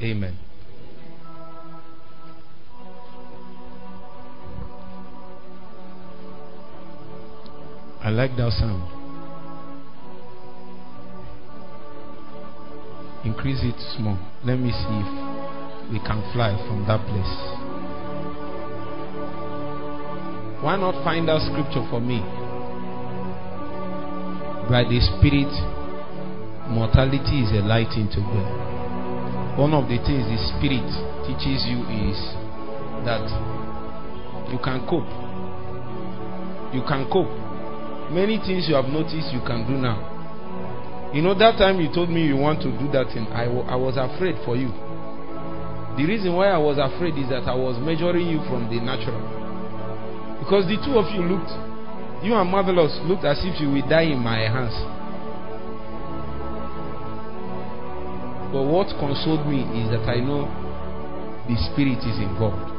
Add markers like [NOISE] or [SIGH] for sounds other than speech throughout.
Amen. I like that sound. Increase it small. Let me see if we can fly from that place. Why not find out scripture for me? By the Spirit, mortality is a light into God. One of the things the Spirit teaches you is that you can cope. You can cope Many things you have noticed you can do now. You know, that time you told me you want to do that thing, I, w- I was afraid for you. The reason why I was afraid is that I was measuring you from the natural. Because the two of you looked, you and Marvelous looked as if you would die in my hands. But what consoled me is that I know the Spirit is involved.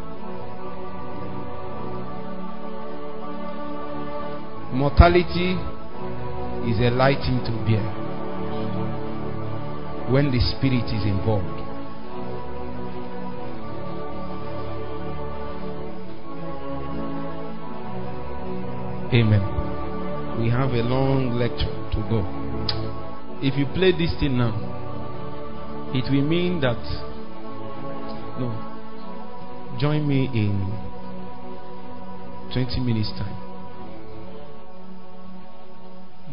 Mortality is a lighting to bear when the spirit is involved. Amen. We have a long lecture to go. If you play this thing now, it will mean that no. Join me in 20 minutes time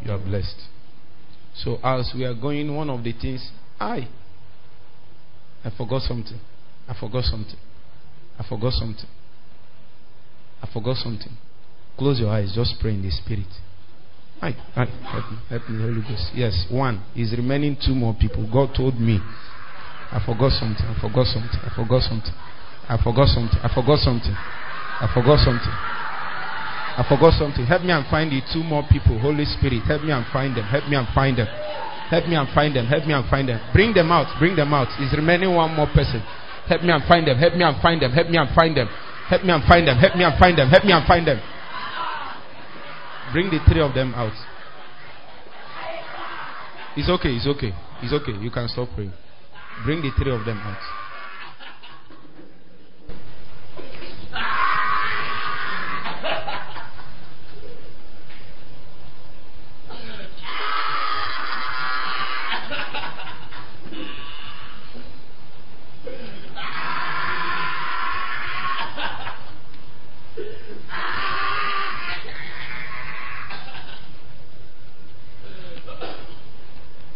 you are blessed. So as we are going, one of the things, I, I forgot something. I forgot something. I forgot something. I forgot something. Close your eyes. Just pray in the spirit. I, I, help me, help me, Holy Ghost. Yes, one is remaining. Two more people. God told me. I forgot something. I forgot something. I forgot something. I forgot something. I forgot something. I forgot something. I forgot something. Help me and find the two more people. Holy Spirit, help me and find them. Help me and find them. Help me and find them. Help me and find them. Bring them out. Bring them out. Is remaining one more person. Help me and find them. Help me and find them. Help me and find them. Help me and find them. Help me and find them. Help me and find them. Bring the three of them out. It's okay. It's okay. It's okay. You can stop praying. Bring the three of them out.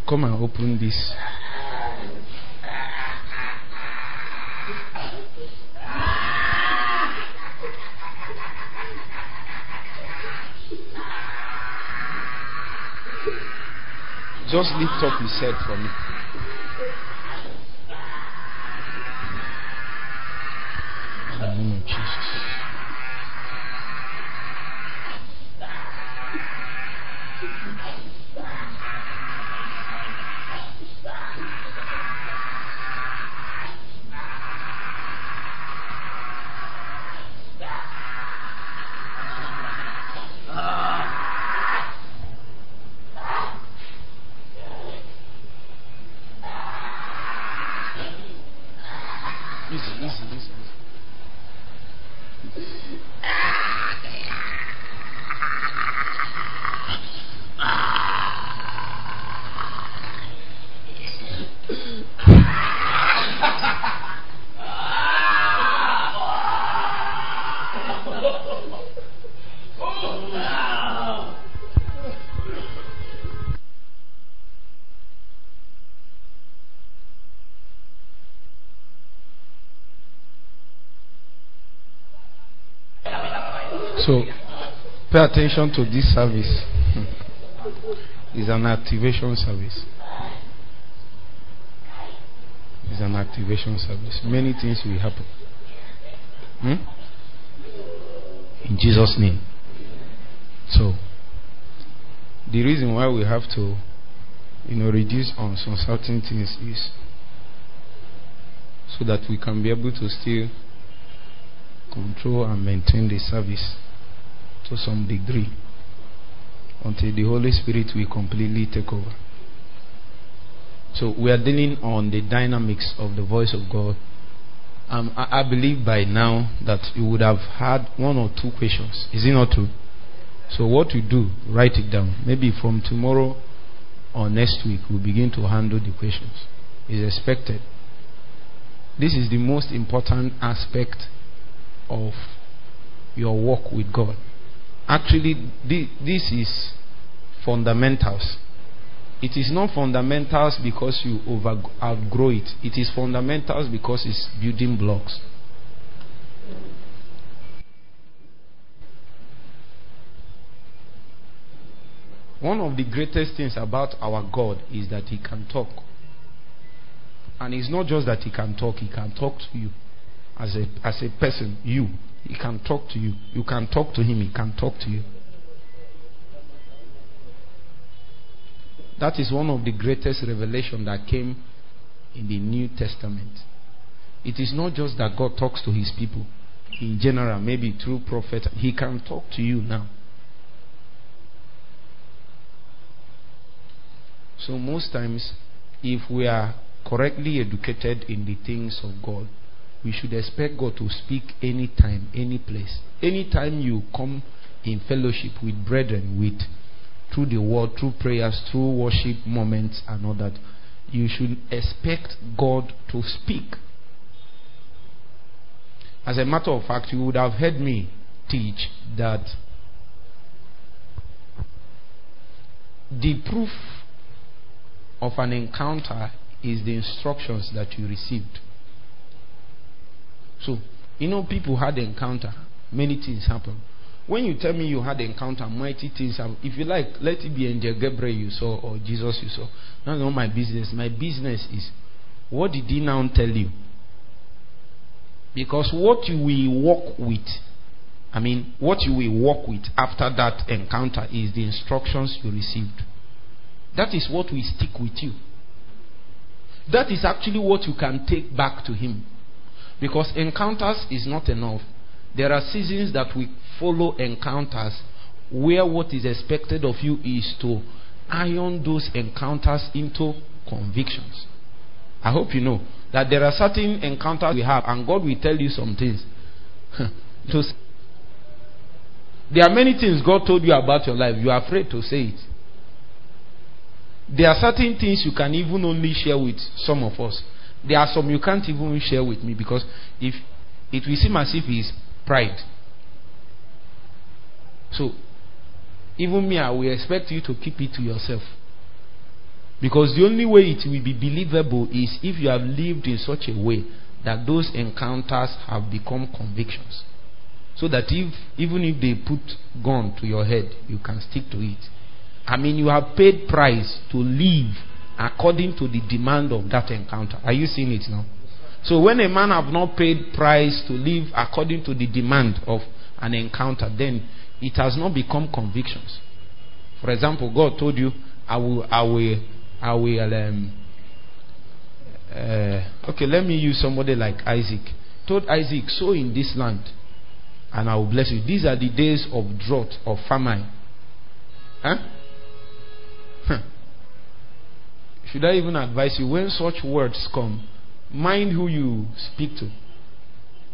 Come and open this. Just lift up his head for me. Pay attention to this service. [LAUGHS] It's an activation service. It's an activation service. Many things will happen. Hmm? In Jesus' name. So, the reason why we have to, you know, reduce on some certain things is so that we can be able to still control and maintain the service to some degree until the Holy Spirit will completely take over. So we are dealing on the dynamics of the voice of God. Um, I, I, believe by now that you would have had one or two questions. Is it not true? So what you do, write it down. Maybe from tomorrow or next week, we'll begin to handle the questions. Is expected. This is the most important aspect of your walk with God. Actually, this is fundamentals. It is not fundamentals because you over, outgrow it. It is fundamentals because it's building blocks. One of the greatest things about our God is that He can talk. And it's not just that He can talk, He can talk to you as a, as a person, you. He can talk to you. You can talk to Him, He can talk to you. That is one of the greatest revelation that came in the New Testament. It is not just that God talks to his people in general, maybe through prophet. He can talk to you now. So most times, if we are correctly educated in the things of God, we should expect God to speak anytime, any place. Anytime you come in fellowship with brethren, with through the word, through prayers, through worship moments, and all that, you should expect God to speak. As a matter of fact, you would have heard me teach that the proof of an encounter is the instructions that you received. So, you know, people had encounter, many things happen. When you tell me you had encounter mighty things, happen. if you like, let it be Angel Gabriel you saw or Jesus you saw. That's not my business. My business is what did he now tell you? Because what you will walk with, I mean, what you will walk with after that encounter is the instructions you received. That is what will stick with you. That is actually what you can take back to him. Because encounters is not enough. There are seasons that we follow encounters where what is expected of you is to iron those encounters into convictions. I hope you know that there are certain encounters we have, and God will tell you some things. [LAUGHS] there are many things God told you about your life. You are afraid to say it. There are certain things you can even only share with some of us. There are some you can't even share with me because if it will seem as if it's pride. So, even me, I will expect you to keep it to yourself. Because the only way it will be believable is if you have lived in such a way that those encounters have become convictions. So that if even if they put gun to your head, you can stick to it. I mean, you have paid price to live according to the demand of that encounter. Are you seeing it now? So when a man have not paid price to live according to the demand of an encounter, then it has not become convictions. For example, God told you, I will, I will, I will, um, uh, okay, let me use somebody like Isaac. Told Isaac, sow in this land, and I will bless you. These are the days of drought, of famine. Huh? Should I even advise you when such words come? Mind who you speak to.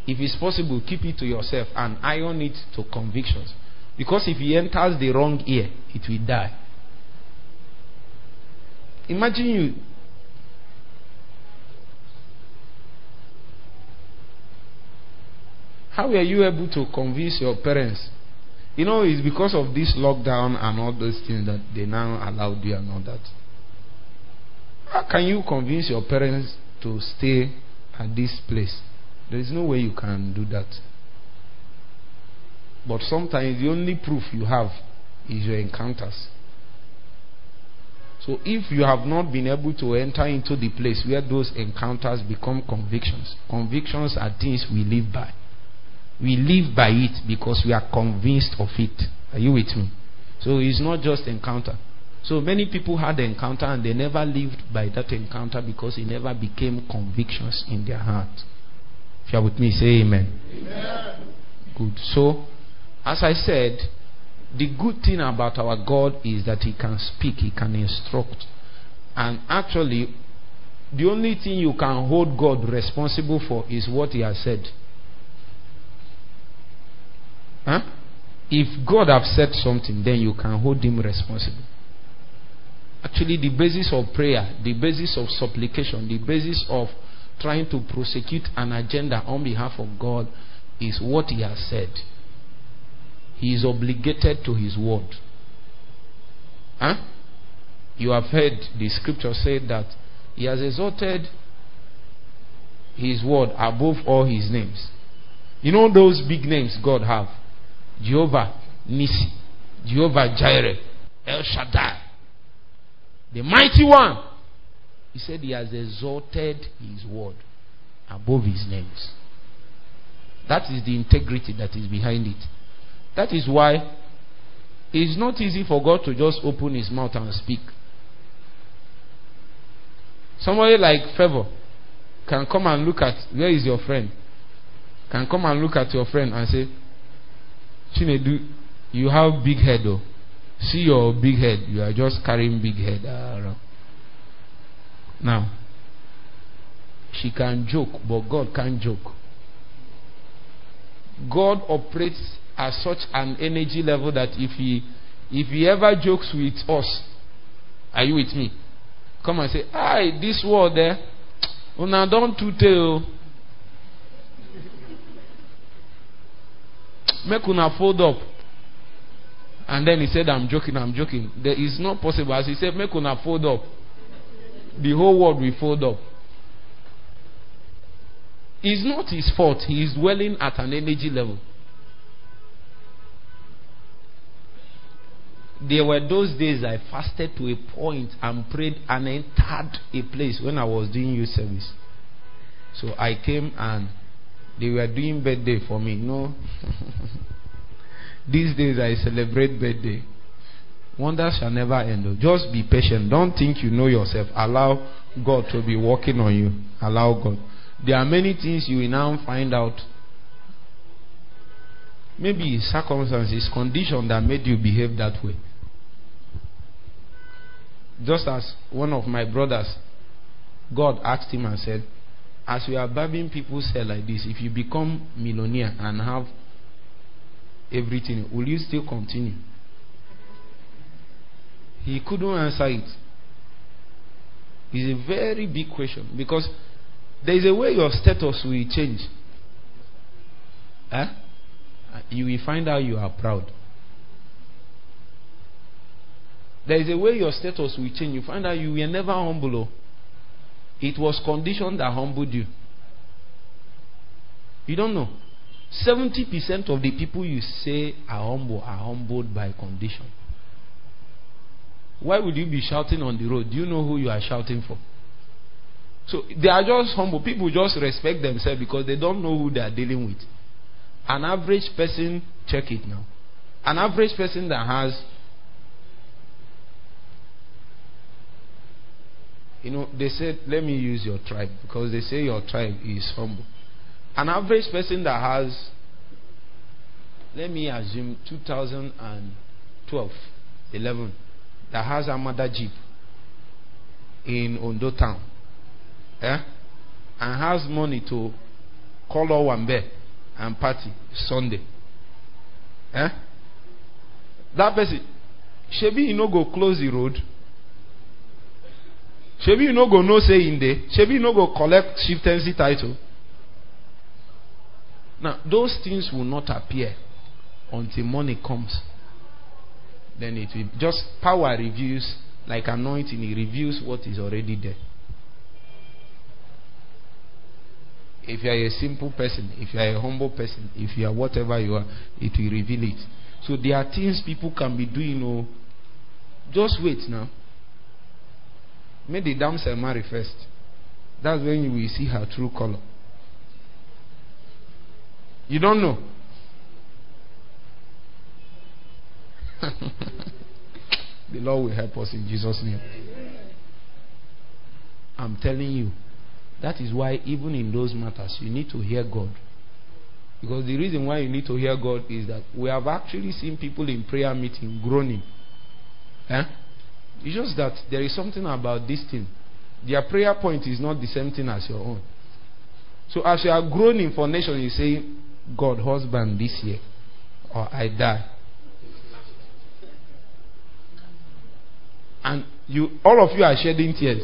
If it's possible, keep it to yourself and iron it to convictions. Because if he enters the wrong ear, it will die. Imagine you. How were you able to convince your parents? You know, it's because of this lockdown and all those things that they now allowed you and all that. How can you convince your parents to stay at this place. There is no way you can do that. But sometimes the only proof you have is your encounters. So if you have not been able to enter into the place where those encounters become convictions, convictions are things we live by. We live by it because we are convinced of it. Are you with me? So it's not just encounter. So many people had the encounter and they never lived by that encounter because it never became convictions in their heart. If you are with me, say amen. amen. Good. So, as I said, the good thing about our God is that He can speak, He can instruct. And actually, the only thing you can hold God responsible for is what He has said. Huh? If God have said something, then you can hold Him responsible. Actually, the basis of prayer, the basis of supplication, the basis of trying to prosecute an agenda on behalf of God is what He has said. He is obligated to His word. Huh? You have heard the scripture say that He has exalted His word above all His names. You know those big names God have? Jehovah Nisi, Jehovah Jireh, El Shaddai, the mighty one. He said he has exalted his word above his names. That is the integrity that is behind it. That is why it's not easy for God to just open his mouth and speak. Somebody like Favor can come and look at where is your friend? Can come and look at your friend and say, Chinedu, you have big head though. See your big head. You are just carrying big head ah, around. Now, she can joke, but God can't joke. God operates at such an energy level that if he if he ever jokes with us, are you with me? Come and say, Hi, this word there. Una don't to tell. Make una fold up. And then he said, I'm joking, I'm joking. There is not possible. As he said, make una fold up. The whole world will fold up. It's not his fault. He is dwelling at an energy level. There were those days I fasted to a point and prayed and entered a place when I was doing youth service. So I came and they were doing birthday for me. No. [LAUGHS] These days I celebrate birthday. Wonders shall never end. Oh. Just be patient. Don't think you know yourself. Allow God to be working on you. Allow God. There are many things you will now find out. Maybe circumstances, condition that made you behave that way. Just as one of my brothers, God asked him and said, As you are barbing people's hair like this, if you become millionaire and have everything, will you still continue? He couldn't answer it. It's a very big question because there is a way your status will change. Huh? You will find out you are proud. There is a way your status will change. You find out you were never humble. Oh. It was condition that humbled you. You don't know. 70% of the people you say are humble are humbled by condition. Why would you be shouting on the road? Do you know who you are shouting for? So they are just humble. People just respect themselves because they don't know who they are dealing with. An average person, check it now. An average person that has, you know, they said, let me use your tribe because they say your tribe is humble. An average person that has, let me assume 2012, 11, that has a mother jeep in Ondo town, eh? and has money to call Wambe and party Sunday. Eh? That person, Shebi you no go close the road. Shebi you no go no say in there. Shebi you no go collect chieftaincy title. Now, those things will not appear until money comes. Then it will just power reviews, like anointing, it reveals what is already there. If you are a simple person, if you are a humble person, if you are whatever you are, it will reveal it. So there are things people can be doing. Oh, just wait now. May the damsel marry first. That's when you will see her true color. You don't know. [LAUGHS] the Lord will help us in Jesus' name. I'm telling you. That is why, even in those matters, you need to hear God. Because the reason why you need to hear God is that we have actually seen people in prayer meeting groaning. Eh? It's just that there is something about this thing. Their prayer point is not the same thing as your own. So as you are groaning for nation, you say, God, husband this year, or I die. And you all of you are shedding tears.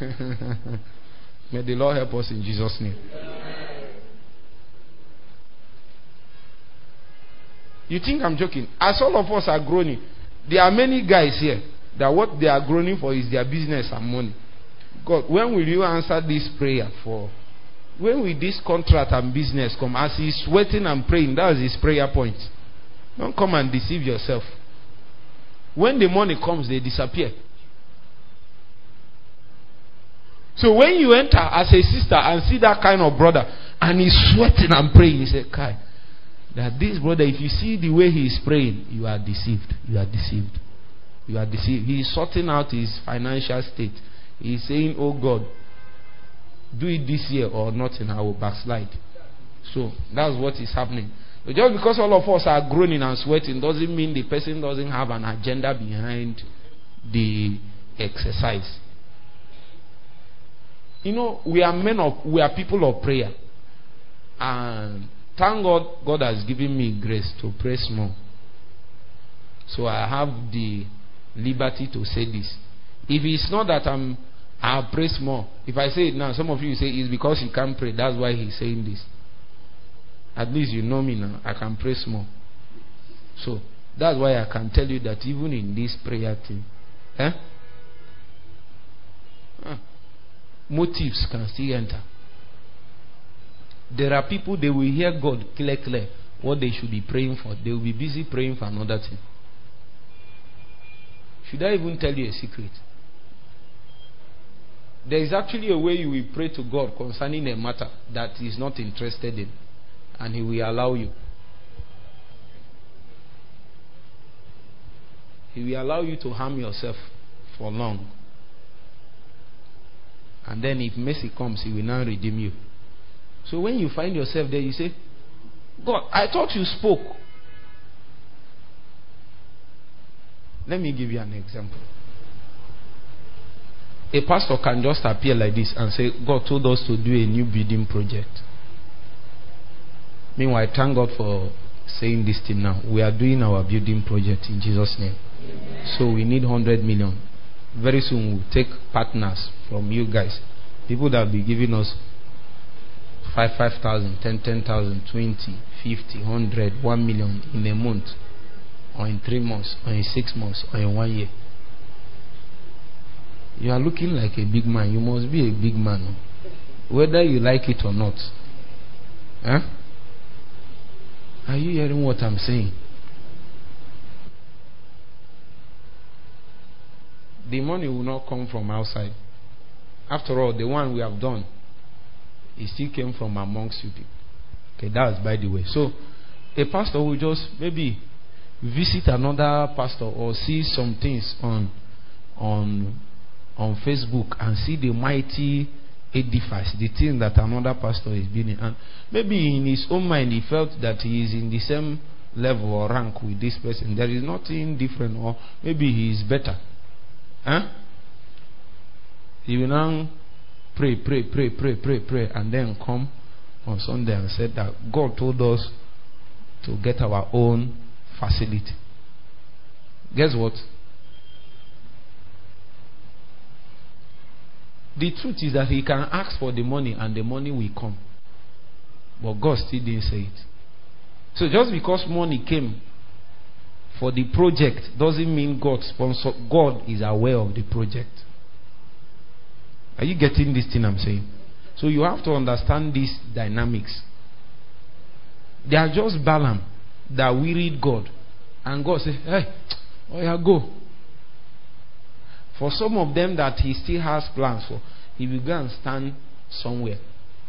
[LAUGHS] May the Lord help us in Jesus' name. You think I'm joking? As all of us are groaning, there are many guys here that what they are groaning for is their business and money. God, when will you answer this prayer for? When will this contract and business come? As he's sweating and praying, that's his prayer point. Don't come and deceive yourself. When the money comes, they disappear. So when you enter as a sister and see that kind of brother and he's sweating and praying, you say, Kai, that this brother, if you see the way he is praying, you are deceived. You are deceived. You are deceived. He is sorting out his financial state. He is saying, Oh God, do it this year or not, and I will backslide. So that's what is happening. But just because all of us are groaning and sweating doesn't mean the person doesn't have an agenda behind the exercise. You know, we are men of we are people of prayer. And Thank God, God has given me grace to pray more. So I have the liberty to say this. If it's not that I'm, I pray more. If I say it now, some of you say it's because he can't pray. That's why he's saying this. At least you know me now. I can pray more. So that's why I can tell you that even in this prayer thing, eh? motives can still enter. There are people, they will hear God clear, clear what they should be praying for. They will be busy praying for another thing. Should I even tell you a secret? There is actually a way you will pray to God concerning a matter that He is not interested in, and He will allow you. He will allow you to harm yourself for long. And then, if mercy comes, He will now redeem you. So when you find yourself there, you say, God, I thought you spoke. Let me give you an example. A pastor can just appear like this and say, God told us to do a new building project. Meanwhile, thank God for saying this thing now. We are doing our building project in Jesus' name. Amen. So we need 100 million. Very soon we'll take partners from you guys. People that will be giving us 5, 5,000, 10, 10,000, 20, 50, 100, 1 million in a month, or in three months, or in six months, or in one year. You are looking like a big man. You must be a big man. Whether you like it or not. Huh? Are you hearing what I'm saying? The money will not come from outside. After all, the one we have done it still came from amongst you people. Okay, that's by the way. So, a pastor will just maybe visit another pastor or see some things on on on Facebook and see the mighty edifice, the thing that another pastor is building, and maybe in his own mind he felt that he is in the same level or rank with this person. There is nothing different, or maybe he is better. Huh? He will now pray, pray, pray, pray, pray, pray, and then come on Sunday and said that God told us to get our own facility. Guess what? The truth is that he can ask for the money and the money will come. But God still didn't say it. So just because money came for the project doesn't mean God sponsor God is aware of the project. Are you getting this thing I'm saying? So you have to understand these dynamics. They are just Balaam that we read God. And God says, Hey, oh yeah, go. For some of them that he still has plans for, he will go and stand somewhere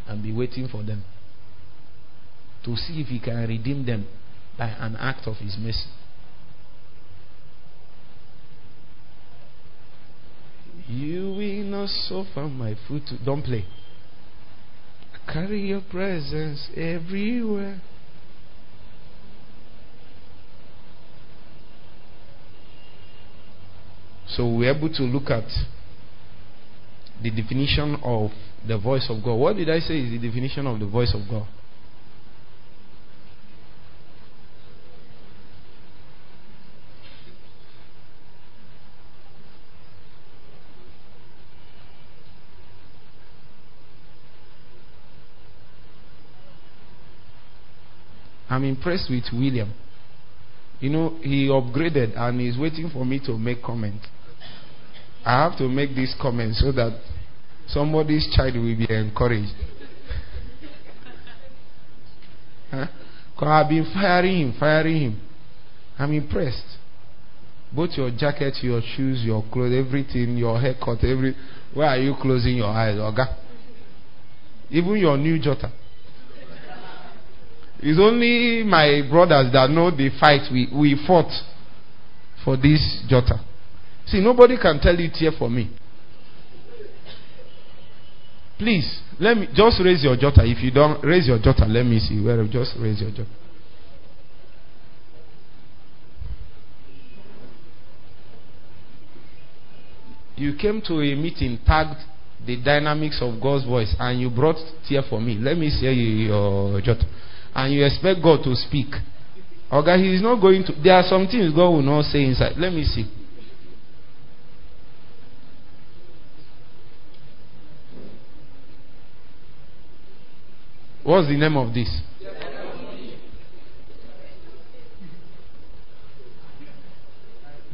and be waiting for them to see if he can redeem them by an act of his mercy. You will not suffer my foot to. Don't play. carry your presence everywhere. So we're able to look at the definition of the voice of God. What did I say is the definition of the voice of God? I'm impressed with William. You know, he upgraded and he's waiting for me to make comment. I have to make this comment so that somebody's child will be encouraged. [LAUGHS] huh? I've been firing him, firing him. I'm impressed. Both your jacket, your shoes, your clothes, everything, your haircut, every. Why are you closing your eyes, Oga? Even your new jotter. It's only my brothers that know the fight we, we fought for this jotter. See, nobody can tell it here for me. Please, let me just raise your jotter. If you don't raise your jotter, let me see. Where just raise your jotter. You came to a meeting tagged the dynamics of God's voice and you brought tear for me. Let me see your jotter and you expect God to speak. Okay, He is not going to. There are some things God will not say inside. Let me see. What's the name of this?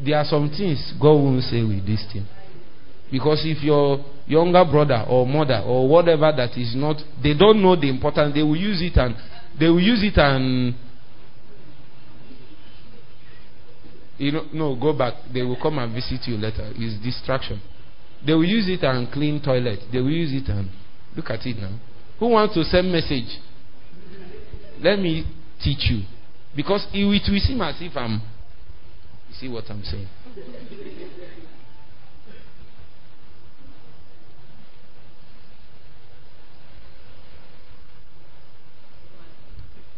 There are some things God won't say with this thing. Because if your younger brother or mother or whatever that is not, they don't know the importance, they will use it and they will use it and you know no go back. They will come and visit you later. It's distraction. They will use it and clean toilet. They will use it and look at it now. Who wants to send message? Let me teach you. Because it will seem as if I'm you see what I'm saying?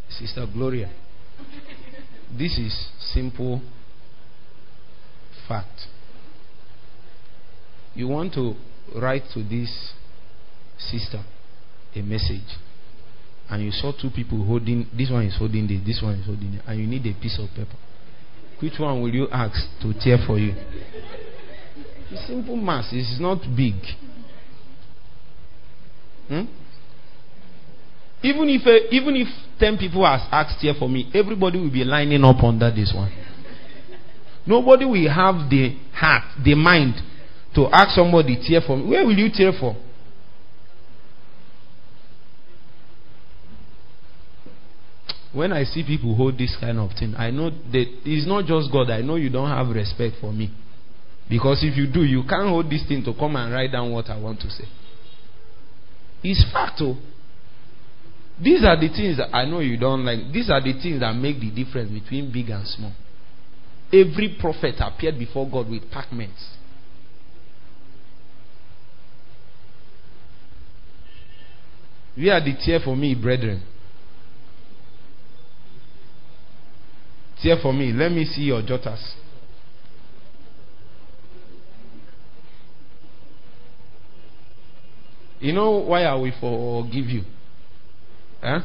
Sister Gloria. This is simple fact. You want to write to this sister a message, and you saw two people holding this one is holding this, this one is holding it, and you need a piece of paper. Which one will you ask to tear for you? It's simple mass, it's not big. Hmm? Even if uh, even if ten people has asked here for me, everybody will be lining up under this one. Nobody will have the heart, the mind to ask somebody tear for me. Where will you tear for? When I see people hold this kind of thing, I know that it's not just God. I know you don't have respect for me. Because if you do, you can't hold this thing to come and write down what I want to say. It's fact, oh. These are the things that I know you don't like. These are the things that make the difference between big and small. Every prophet appeared before God with parchments. We are the tear for me, brethren? Tear for me. Let me see your jotters. You know why I will forgive you? Huh?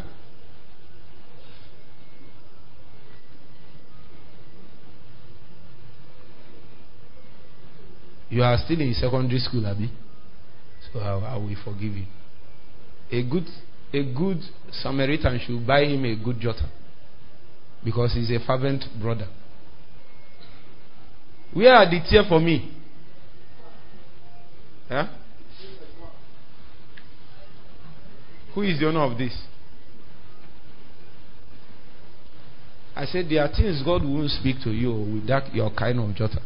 You are still in secondary school, Abby. So I, will forgive you. A good, a good Samaritan should buy him a good jotter because he's a fervent brother. Where are the tear for me? Huh? Who is the owner of this? I said, there are things God won't speak to you with that your kind of jotter.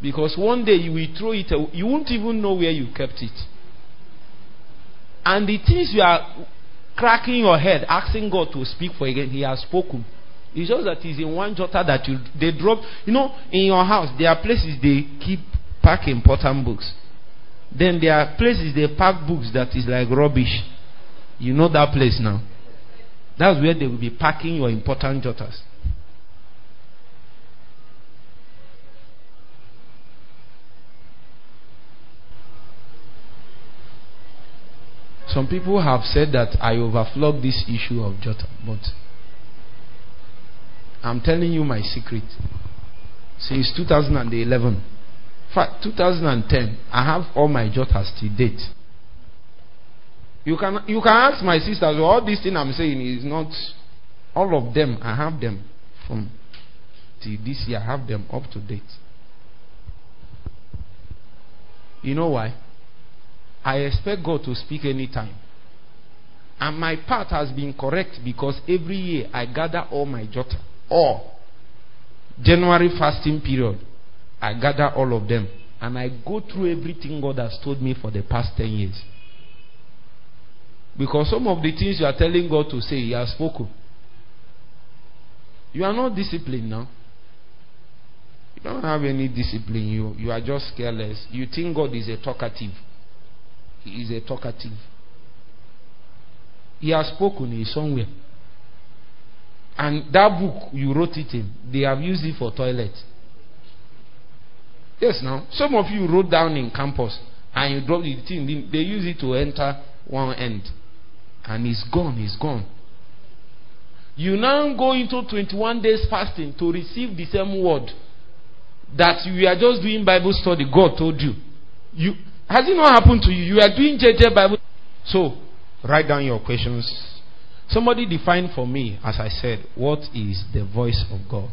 Because one day you will throw it away. You won't even know where you kept it. And the things you are cracking your head, asking God to speak for you again, He has spoken. It's just that He's in one jotter that you they drop. You know, in your house, there are places they keep pack important books. Then there are places they pack books that is like rubbish. You know that place now. That's where they will be packing your important jotters. Some people have said that I overflogged this issue of Jota, but I'm telling you my secret. Since 2011, 2010, I have all my Jotas to date. You can you can ask my sisters. Well, all this thing I'm saying is not all of them. I have them from till this year. I have them up to date. You know why? I expect God to speak anytime. And my path has been correct because every year I gather all my jota. All. January fasting period. I gather all of them. And I go through everything God has told me for the past 10 years. Because some of the things you are telling God to say, He has spoken. You are not disciplined now. You don't have any discipline. You, you are just careless. You think God is a talkative. He is a talkative. He has spoken, is somewhere. And that book, you wrote it in, they have used it for toilet. Yes, now. Some of you wrote down in campus and you dropped the thing, they use it to enter one end. And it's gone, it's gone. You now go into 21 days fasting to receive the same word that you are just doing Bible study, God told you. You has it not happened to you? You are doing JJ Bible. So write down your questions. Somebody define for me, as I said, what is the voice of God?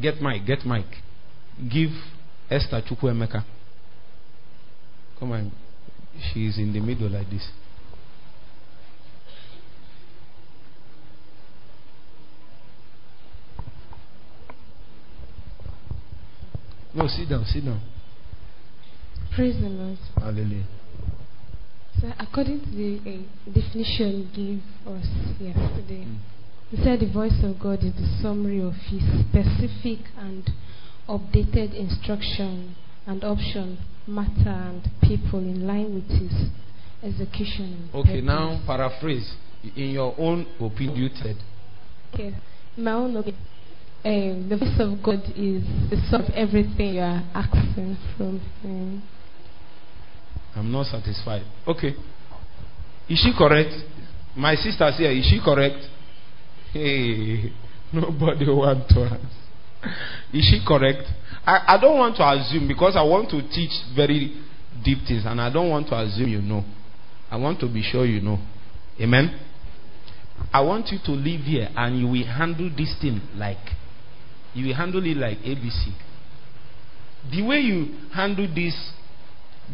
Get mic, get mic. Give Esther Chukwuemeka. Come on. She is in the middle like this. No, sit down, sit down. Praise the Lord. Hallelujah. So, according to the uh, definition you gave us yesterday, mm. you said the voice of God is the summary of His specific and updated instruction and option, matter, and people in line with His execution. Okay, purpose. now paraphrase. In your own opinion, you said. Okay, my own opinion um, the voice of God is the source of everything you are asking from Him. I'm not satisfied. Okay. Is she correct? My sister here, is she correct? Hey, [LAUGHS] nobody want to ask. Is she correct? I, I don't want to assume because I want to teach very deep things and I don't want to assume you know. I want to be sure you know. Amen? I want you to live here and you will handle this thing like you will handle it like ABC. The way you handle this,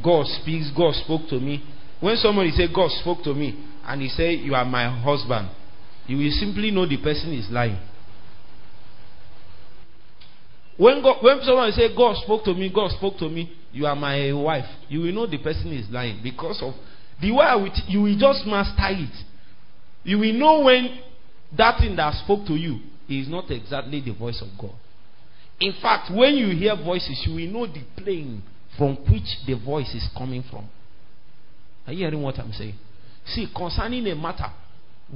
God speaks, God spoke to me. When somebody say God spoke to me and he say you are my husband, you will simply know the person is lying. When, God, when someone say God spoke to me, God spoke to me, you are my wife, you will know the person is lying because of the way you will just master it. You will know when that thing that spoke to you is not exactly the voice of God. In fact, when you hear voices, you will know the plane from which the voice is coming from. Are you hearing what I'm saying? See, concerning a matter,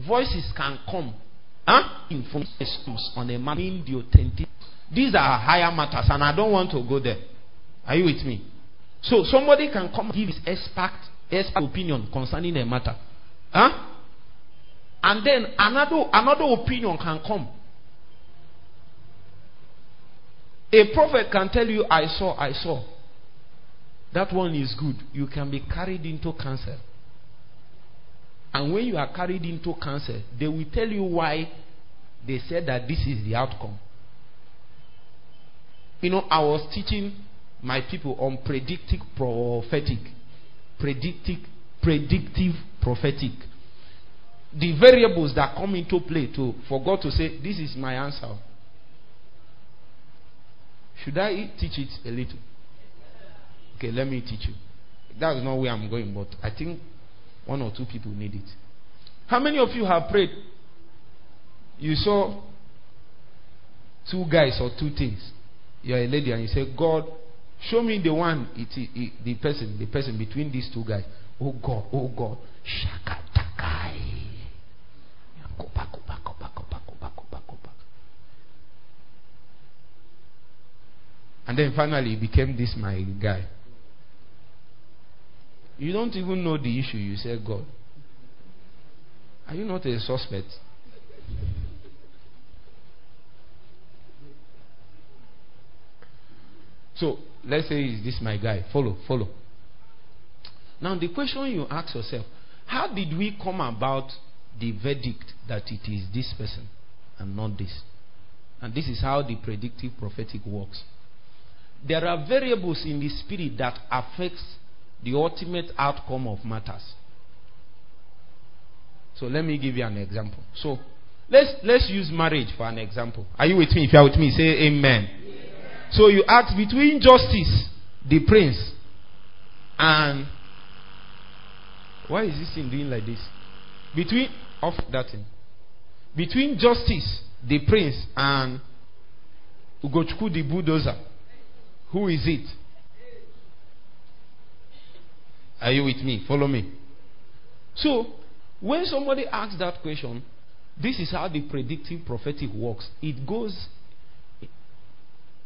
voices can come. Huh? From on a matter the authentic. These are higher matters, and I don't want to go there. Are you with me? So somebody can come give his expert, expert opinion concerning a matter. Huh? And then another another opinion can come. A prophet can tell you, I saw, I saw. That one is good. You can be carried into cancer. And when you are carried into cancer, they will tell you why they said that this is the outcome. You know, I was teaching my people on predictive prophetic. Predictive, predictive prophetic. The variables that come into play to for God to say, This is my answer. Should I teach it a little? Okay, let me teach you. That's not where I'm going, but I think one or two people need it. How many of you have prayed? You saw two guys or two things. You're a lady and you say, God, show me the one, it, it, the person, the person between these two guys. Oh God, oh God. Shakatakai. And then finally he became this my guy. You don't even know the issue. You say, God. Are you not a suspect? So let's say, is this my guy? Follow, follow. Now, the question you ask yourself how did we come about the verdict that it is this person and not this? And this is how the predictive prophetic works. There are variables in the spirit that affects the ultimate outcome of matters. So let me give you an example. So let's let's use marriage for an example. Are you with me? If you are with me, say amen. So you ask between justice, the prince, and why is this thing doing like this? Between off that thing. Between justice, the prince, and Ugochukwu the bulldozer. Who is it? Are you with me? Follow me. So, when somebody asks that question, this is how the predictive prophetic works. It goes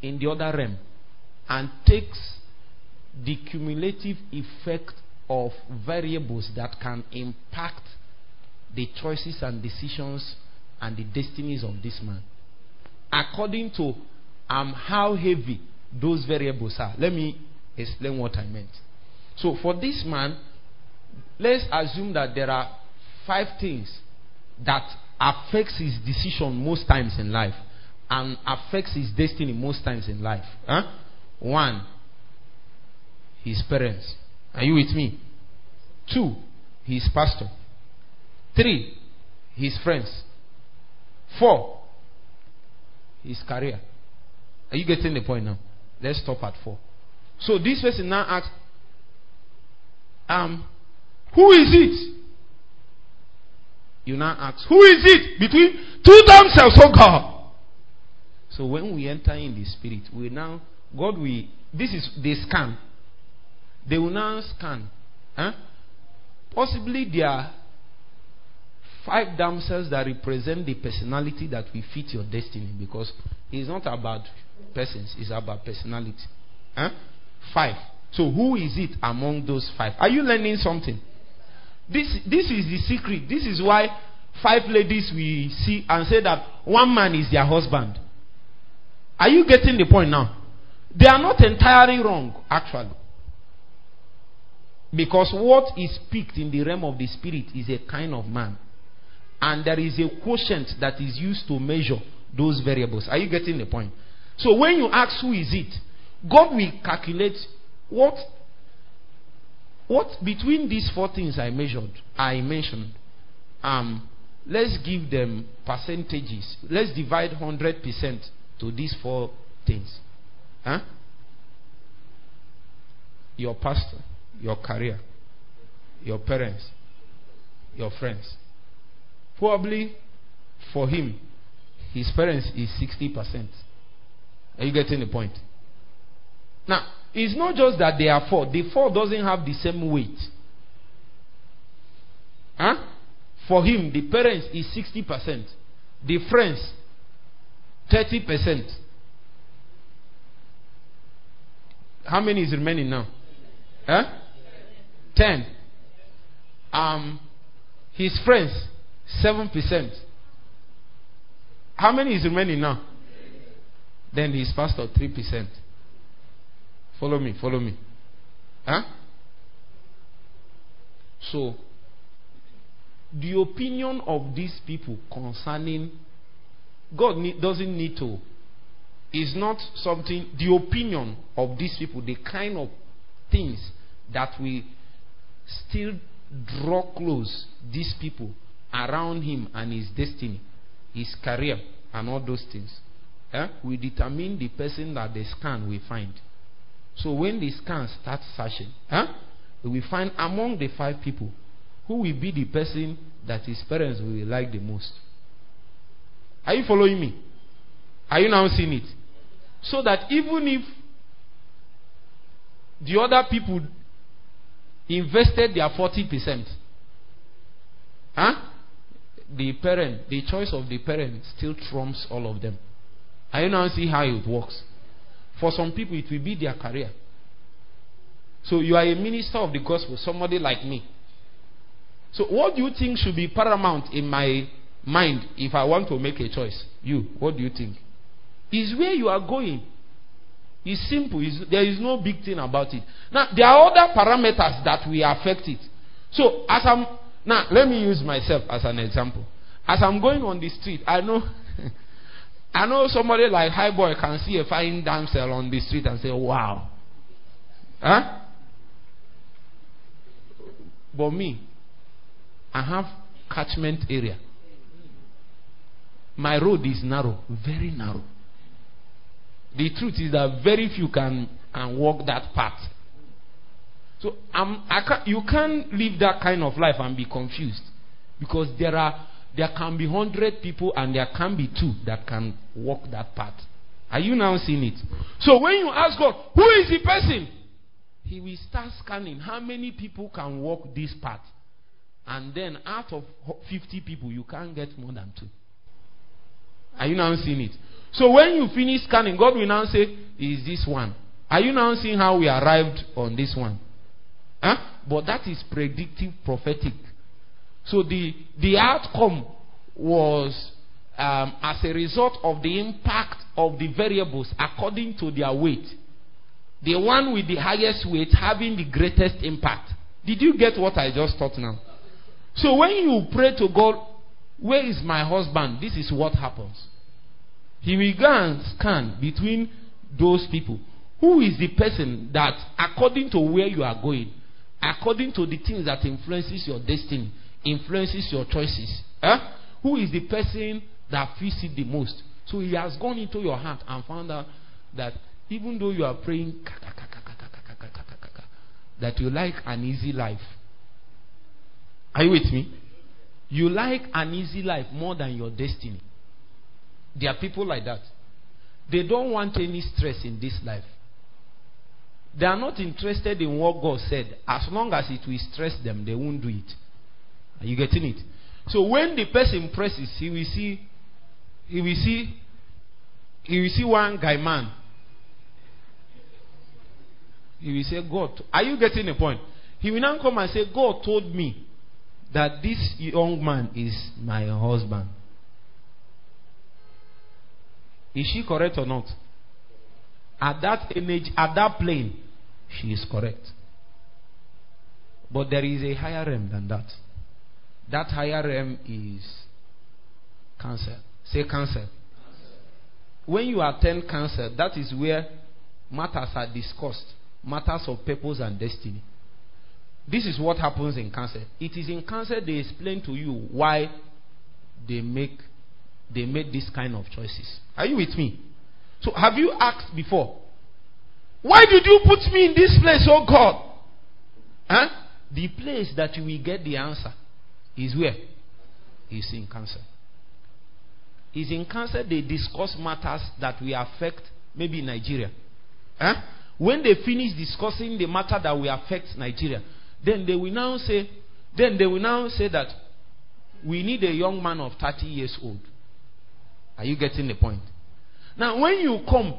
in the other realm and takes the cumulative effect of variables that can impact the choices and decisions and the destinies of this man according to um, how heavy those variables are. Let me explain what I meant. So, for this man, let's assume that there are five things that affects his decision most times in life and affects his destiny most times in life. Huh? One, his parents. Are you with me? Two, his pastor. Three, his friends. Four, his career. Are you getting the point now? Let's stop at four. So this person now asks, um, who is it? You now ask, who is it between two themselves, oh God? So when we enter in the spirit, we now, God we this is, they scan. They will now scan. Huh? Possibly there are five damsels that represent the personality that will fit your destiny because it's not about persons, it's about personality. Huh? Five. So who is it among those five? Are you learning something? This, this is the secret. This is why five ladies we see and say that one man is their husband. Are you getting the point now? They are not entirely wrong, actually. Because what is picked in the realm of the spirit is a kind of man. And there is a quotient that is used to measure those variables. Are you getting the point? So when you ask who is it, God will calculate what what between these four things I measured, I mentioned, um, let's give them percentages. Let's divide hundred percent to these four things. Huh? Your pastor, your career, your parents, your friends. Probably for him, his parents is 60%. Are you getting the point? Now, it's not just that they are four. The four doesn't have the same weight. Huh? For him, the parents is 60%. The friends, 30%. How many is remaining now? Huh? 10. Um, his friends, 7%. How many is remaining now? Then his pastor, 3%. Follow me, follow me. Huh? So, the opinion of these people concerning God need, doesn't need to. Is not something, the opinion of these people, the kind of things that we still draw close these people around him and his destiny, his career, and all those things. Eh? We determine the person that the scan we find. So when the scan starts searching, eh? we find among the five people who will be the person that his parents will like the most. Are you following me? Are you now seeing it? So that even if the other people invested their 40%, huh? The parent, the choice of the parent still trumps all of them. I now see how it works? For some people, it will be their career. So you are a minister of the gospel, somebody like me. So what do you think should be paramount in my mind if I want to make a choice? You, what do you think? Is where you are going. It's simple. It's, there is no big thing about it. Now there are other parameters that will affect it. So as I'm now, let me use myself as an example. As I'm going on the street, I know, [LAUGHS] I know somebody like High Boy can see a fine damsel on the street and say, "Wow." Huh? But me, I have catchment area. My road is narrow, very narrow. The truth is that very few can, can walk that path. So um, I can't, you can't live that kind of life and be confused. Because there, are, there can be 100 people and there can be two that can walk that path. Are you now seeing it? So when you ask God, who is the person? He will start scanning how many people can walk this path. And then out of 50 people, you can't get more than two. Are you now seeing it? So when you finish scanning, God will now say, Is this one? Are you now seeing how we arrived on this one? Huh? But that is predictive prophetic. So the, the outcome was um, as a result of the impact of the variables according to their weight. The one with the highest weight having the greatest impact. Did you get what I just taught now? So when you pray to God, where is my husband? This is what happens. He go and scan between those people. Who is the person that, according to where you are going, according to the things that influences your destiny, influences your choices, huh? who is the person that feels it the most? So he has gone into your heart and found out that even though you are praying that you like an easy life. Are you with me? You like an easy life more than your destiny. There are people like that. They don't want any stress in this life. They are not interested in what God said. As long as it will stress them, they won't do it. Are you getting it? So when the person presses, he will see, he will see, he will see one guy man. He will say, God, are you getting the point? He will now come and say, God told me that this young man is my husband. Is she correct or not? At that image, at that plane, she is correct. But there is a higher realm than that. That higher realm is council. Say council. When you attend council, that is where matters are discussed matters of purpose and destiny. This is what happens in council. It is in council they explain to you why they make they made this kind of choices. Are you with me? So have you asked before? Why did you put me in this place, oh God? Huh? The place that you will get the answer is where? Is in council. Is in council they discuss matters that will affect maybe Nigeria. Huh? When they finish discussing the matter that will affect Nigeria, then they will now say, then they will now say that we need a young man of 30 years old. Are you getting the point? Now, when you come,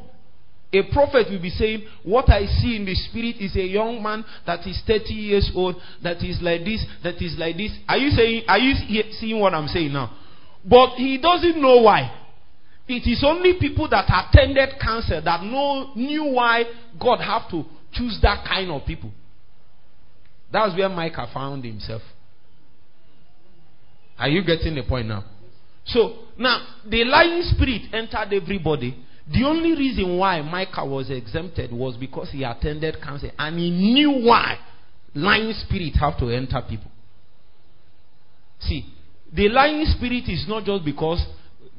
a prophet will be saying, What I see in the spirit is a young man that is 30 years old, that is like this, that is like this. Are you saying, are you seeing what I'm saying now? But he doesn't know why. It is only people that attended council that know, knew why God have to choose that kind of people. That's where Micah found himself. Are you getting the point now? So now the lying spirit entered everybody. The only reason why Micah was exempted was because he attended council and he knew why lying spirit have to enter people. See, the lying spirit is not just because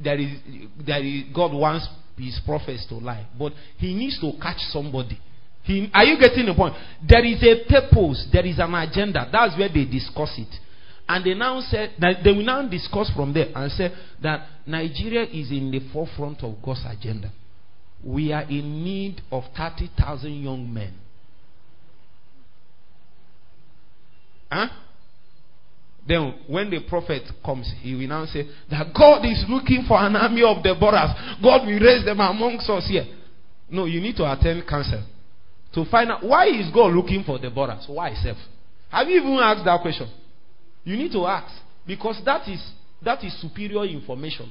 there is, there is God wants his prophets to lie, but he needs to catch somebody. He, are you getting the point? There is a purpose, there is an agenda. That's where they discuss it. And they now said that they will now discuss from there and say that Nigeria is in the forefront of God's agenda. We are in need of 30,000 young men. Huh? Then, when the prophet comes, he will now say that God is looking for an army of Deborahs. God will raise them amongst us here. No, you need to attend council to find out why is God looking for Deborah? So why self? Have you even asked that question? You need to ask because that is that is superior information.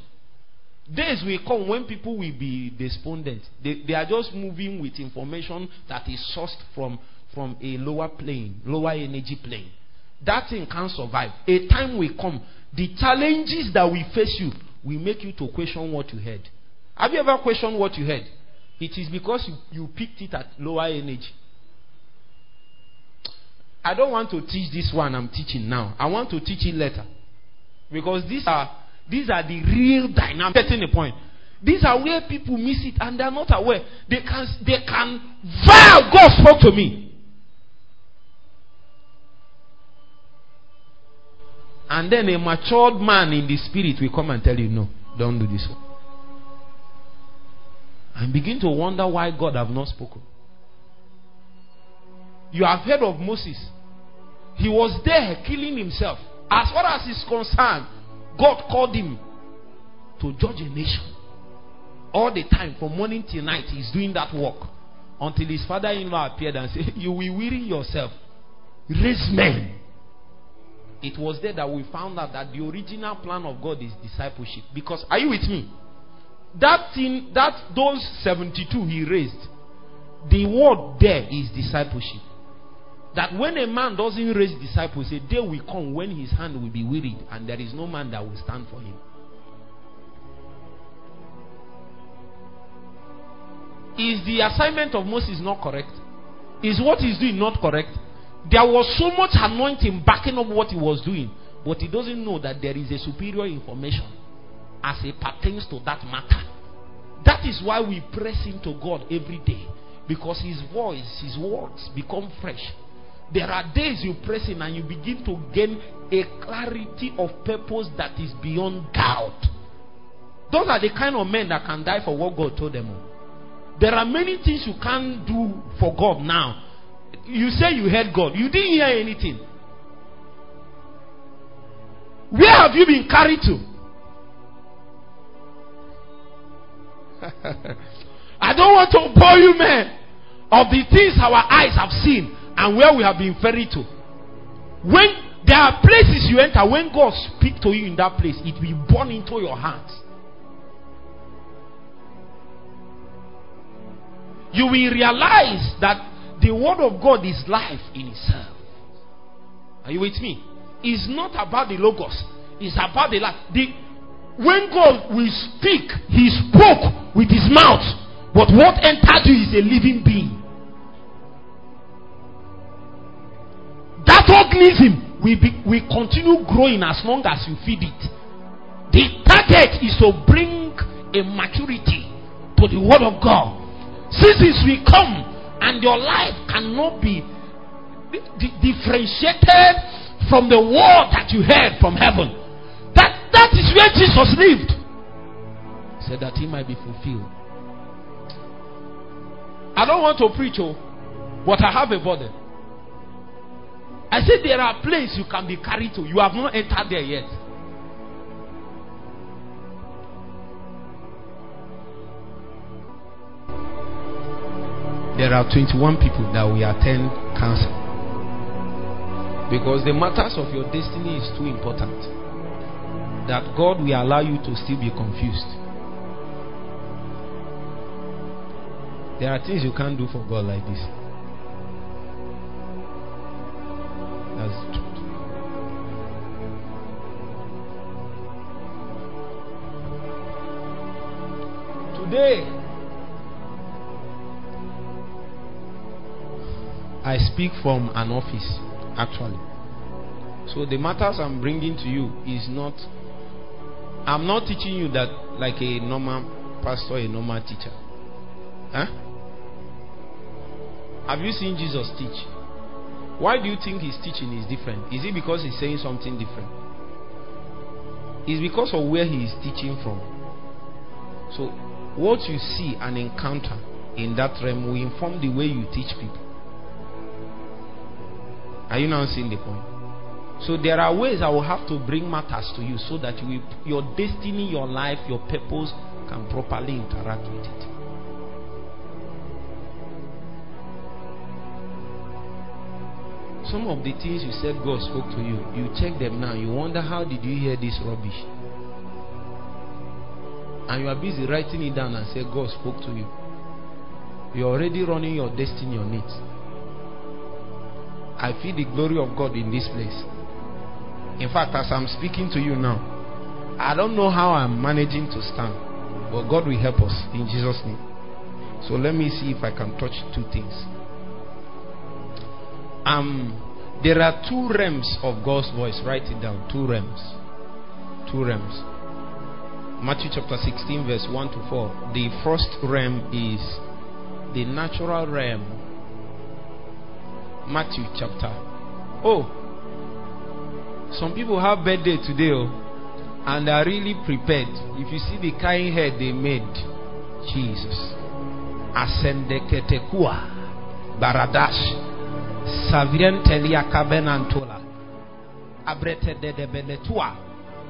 Days will come when people will be despondent. They, they are just moving with information that is sourced from, from a lower plane, lower energy plane. That thing can't survive. A time will come. The challenges that will face you will make you to question what you heard. Have you ever questioned what you heard? It is because you, you picked it at lower energy. I don't want to teach this one I'm teaching now. I want to teach it later. Because these are these are the real dynamics. Getting the point. These are where people miss it and they're not aware. They can they can vow God spoke to me. And then a matured man in the spirit will come and tell you, no, don't do this one. And begin to wonder why God have not spoken. You have heard of Moses. He was there killing himself. As far as he's concerned, God called him to judge a nation. All the time, from morning till night, he's doing that work. Until his father in law appeared and said, [LAUGHS] You will weary yourself. Raise men. It was there that we found out that the original plan of God is discipleship. Because, are you with me? That thing, that those 72 he raised, the word there is discipleship. That when a man doesn't raise disciples, a day will come when his hand will be wearied and there is no man that will stand for him. Is the assignment of Moses not correct? Is what he's doing not correct? There was so much anointing backing up what he was doing, but he doesn't know that there is a superior information as it pertains to that matter. That is why we press into God every day because His voice, His words become fresh. There are days you press in and you begin to gain a clarity of purpose that is beyond doubt. Those are the kind of men that can die for what God told them. There are many things you can't do for God now. You say you heard God, you didn't hear anything. Where have you been carried to? [LAUGHS] I don't want to bore you, man, of the things our eyes have seen and where we have been ferried to. When there are places you enter, when God speaks to you in that place, it will burn into your heart. You will realize that the word of God is life in itself. Are you with me? It's not about the logos, it's about the life. The, when God will speak, He spoke with His mouth, but what entered you is a living being. That organism will, be, will continue growing as long as you feed it. The target is to bring a maturity to the Word of God. Seasons will come, and your life cannot be differentiated from the word that you heard from heaven. That, That is where Jesus lived. He said that he might be fulfilled. I don't want to preach, oh, but I have a burden. I said there are places you can be carried to. You have not entered there yet. There are 21 people that will attend council. Because the matters of your destiny is too important that God will allow you to still be confused. There are things you can't do for God like this. Today, I speak from an office, actually. So the matters I'm bringing to you is not I'm not teaching you that like a normal pastor, a normal teacher. Huh? Have you seen Jesus teach? Why do you think his teaching is different? Is it because he's saying something different? It's because of where he is teaching from. So, what you see and encounter in that realm will inform the way you teach people. Are you now seeing the point? So there are ways I will have to bring matters to you so that you your destiny, your life, your purpose can properly interact with it. some of the things you said God spoke to you, you check them now. You wonder how did you hear this rubbish? And you are busy writing it down and say God spoke to you. You're already running your destiny on it. I feel the glory of God in this place. In fact, as I'm speaking to you now, I don't know how I'm managing to stand, but God will help us in Jesus' name. So let me see if I can touch two things. Um, there are two realms of God's voice. Write it down. Two realms. Two realms. Matthew chapter 16, verse 1 to 4. The first realm is the natural realm. Matthew chapter. Oh, some people have birthday today, oh, and are really prepared. If you see the kind head they made, Jesus. Ascendeketekua, Baradash, Savien Telia Kabenantola, Abrete de Benetua.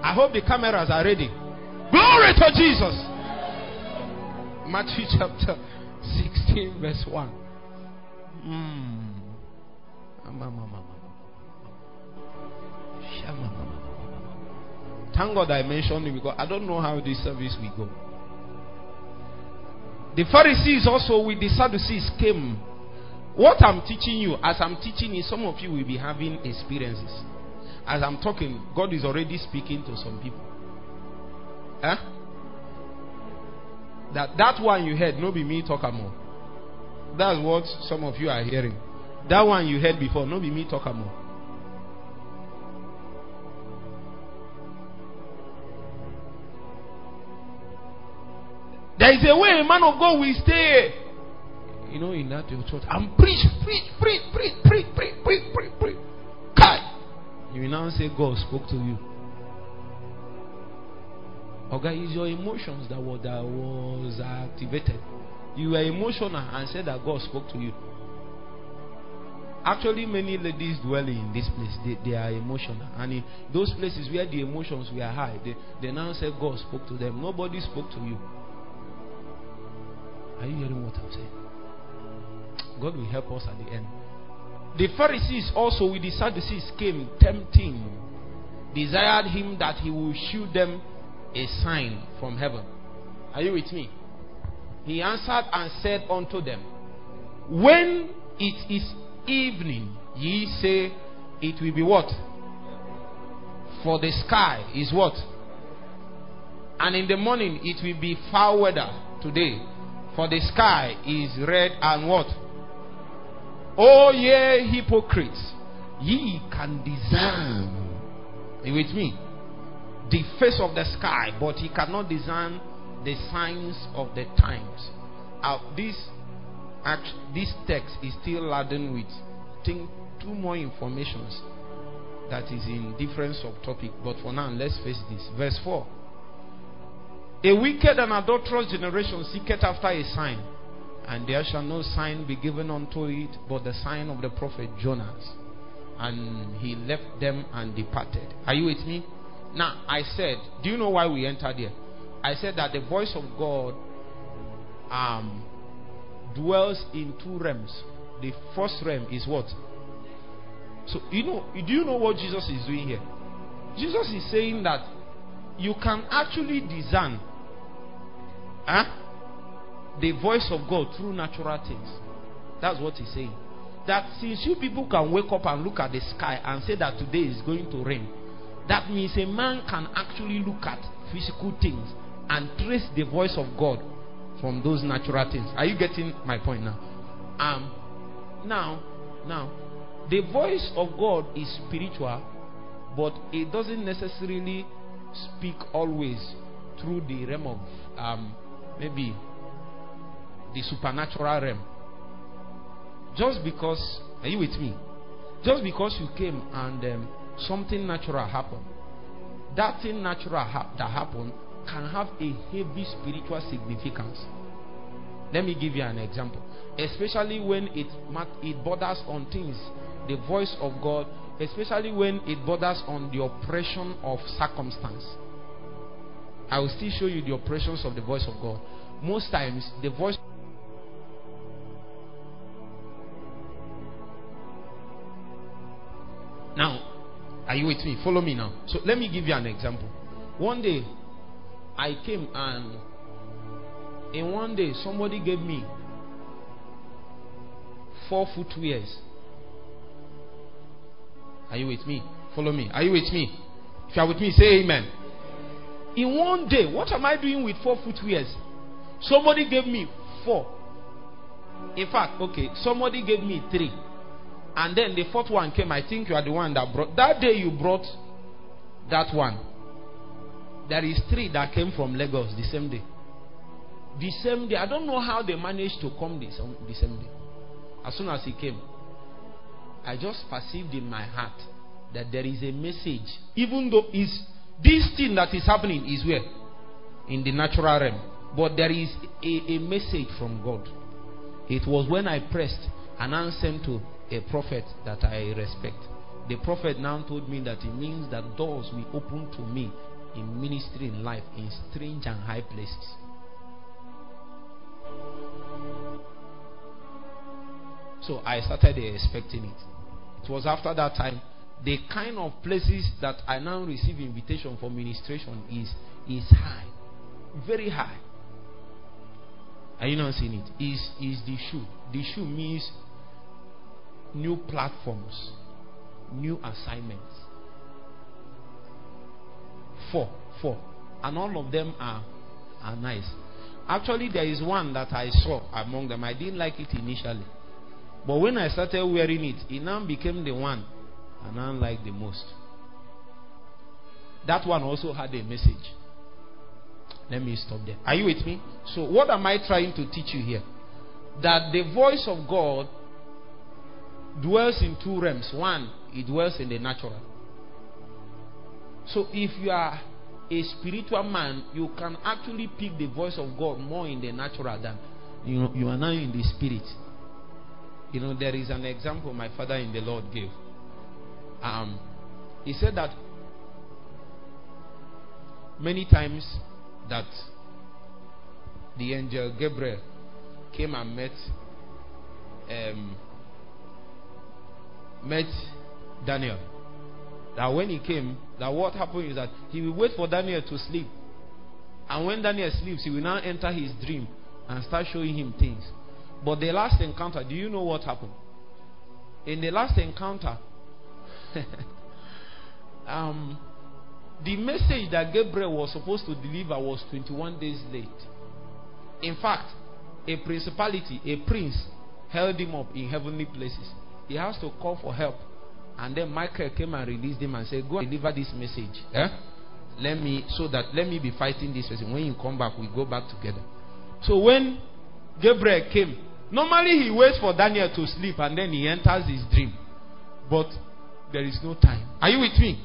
I hope the cameras are ready. Glory to Jesus. Matthew chapter 16, verse 1. Mm. Thank God I mentioned it because I don't know how this service will go. The Pharisees also with the Sadducees came. What I'm teaching you, as I'm teaching you, some of you will be having experiences. As I'm talking, God is already speaking to some people. Huh? That that one you heard, no be me talk more. That's what some of you are hearing. That one you heard before, no be me talk more. There is a way a man of God will stay. You know, in that church, and preach, preach, preach, preach, preach, preach, preach, preach, preach. You will now say God spoke to you. Okay, it's your emotions that was, that was activated. You were emotional and said that God spoke to you. Actually, many ladies dwelling in this place, they, they are emotional. And in those places where the emotions were high, they, they now say God spoke to them. Nobody spoke to you. Are you hearing what I'm saying? God will help us at the end. The Pharisees also with the Sadducees came tempting, desired him that he will shew them a sign from heaven. Are you with me? He answered and said unto them, When it is evening, ye say, It will be what? For the sky is what? And in the morning it will be foul weather today. For the sky is red and what? Oh, ye hypocrites, ye can discern. Are you with me? The face of the sky, but he cannot discern the signs of the times. Uh, this act, this text is still laden with think two more informations that is in different subtopic. But for now, let's face this. Verse 4. A wicked and adulterous generation seeketh after a sign, and there shall no sign be given unto it but the sign of the prophet Jonas. And he left them and departed. Are you with me? Now, I said, do you know why we entered here? I said that the voice of God um, dwells in two realms. The first realm is what? So, you know, do you know what Jesus is doing here? Jesus is saying that you can actually discern huh, the voice of God through natural things. That's what he's saying. That since you people can wake up and look at the sky and say that today is going to rain, that means a man can actually look at physical things and trace the voice of God from those natural things. Are you getting my point now? Um, now, now, the voice of God is spiritual, but it doesn't necessarily speak always through the realm of um, maybe the supernatural realm. Just because, are you with me? Just because you came and um, something natural happen. that thing natural ha- that happened can have a heavy spiritual significance. Let me give you an example. Especially when it it borders on things, the voice of God, especially when it borders on the oppression of circumstance. I will still show you the oppressions of the voice of God. Most times, the voice Now, are you with me? Follow me now. So let me give you an example. One day, I came and in one day somebody gave me four footwears. Are you with me? Follow me. Are you with me? If you are with me, say amen. In one day, what am I doing with four footwears? Somebody gave me four. In fact, okay, somebody gave me three. And then the fourth one came. I think you are the one that brought. That day you brought that one. There is three that came from Lagos the same day. The same day. I don't know how they managed to come the, um, the same day. As soon as he came, I just perceived in my heart that there is a message. Even though is this thing that is happening is where? In the natural realm. But there is a, a message from God. It was when I pressed and answered to a prophet that I respect. The prophet now told me that it means that doors will open to me in ministry in life in strange and high places. So I started expecting it. It was after that time the kind of places that I now receive invitation for ministration is is high, very high. Are you not seeing it? Is is the shoe? The shoe means new platforms, new assignments. Four, four, and all of them are are nice. Actually, there is one that I saw among them. I didn't like it initially, but when I started wearing it, it now became the one I now like the most. That one also had a message. Let me stop there. Are you with me? So, what am I trying to teach you here? That the voice of God dwells in two realms. One, it dwells in the natural. So, if you are a spiritual man, you can actually pick the voice of God more in the natural than you, know, you are now in the spirit. You know, there is an example my father in the Lord gave. Um, he said that many times that the angel Gabriel came and met met Daniel. That when he came, that what happened is that he will wait for Daniel to sleep. And when Daniel sleeps, he will now enter his dream and start showing him things. But the last encounter, do you know what happened? In the last encounter, [LAUGHS] um, the message that Gabriel was supposed to deliver was 21 days late. In fact, a principality, a prince, held him up in heavenly places. He has to call for help. And then Michael came and released him and said, Go and deliver this message. Eh? Let me so that let me be fighting this person. When you come back, we go back together. So when Gabriel came, normally he waits for Daniel to sleep and then he enters his dream. But there is no time. Are you with me?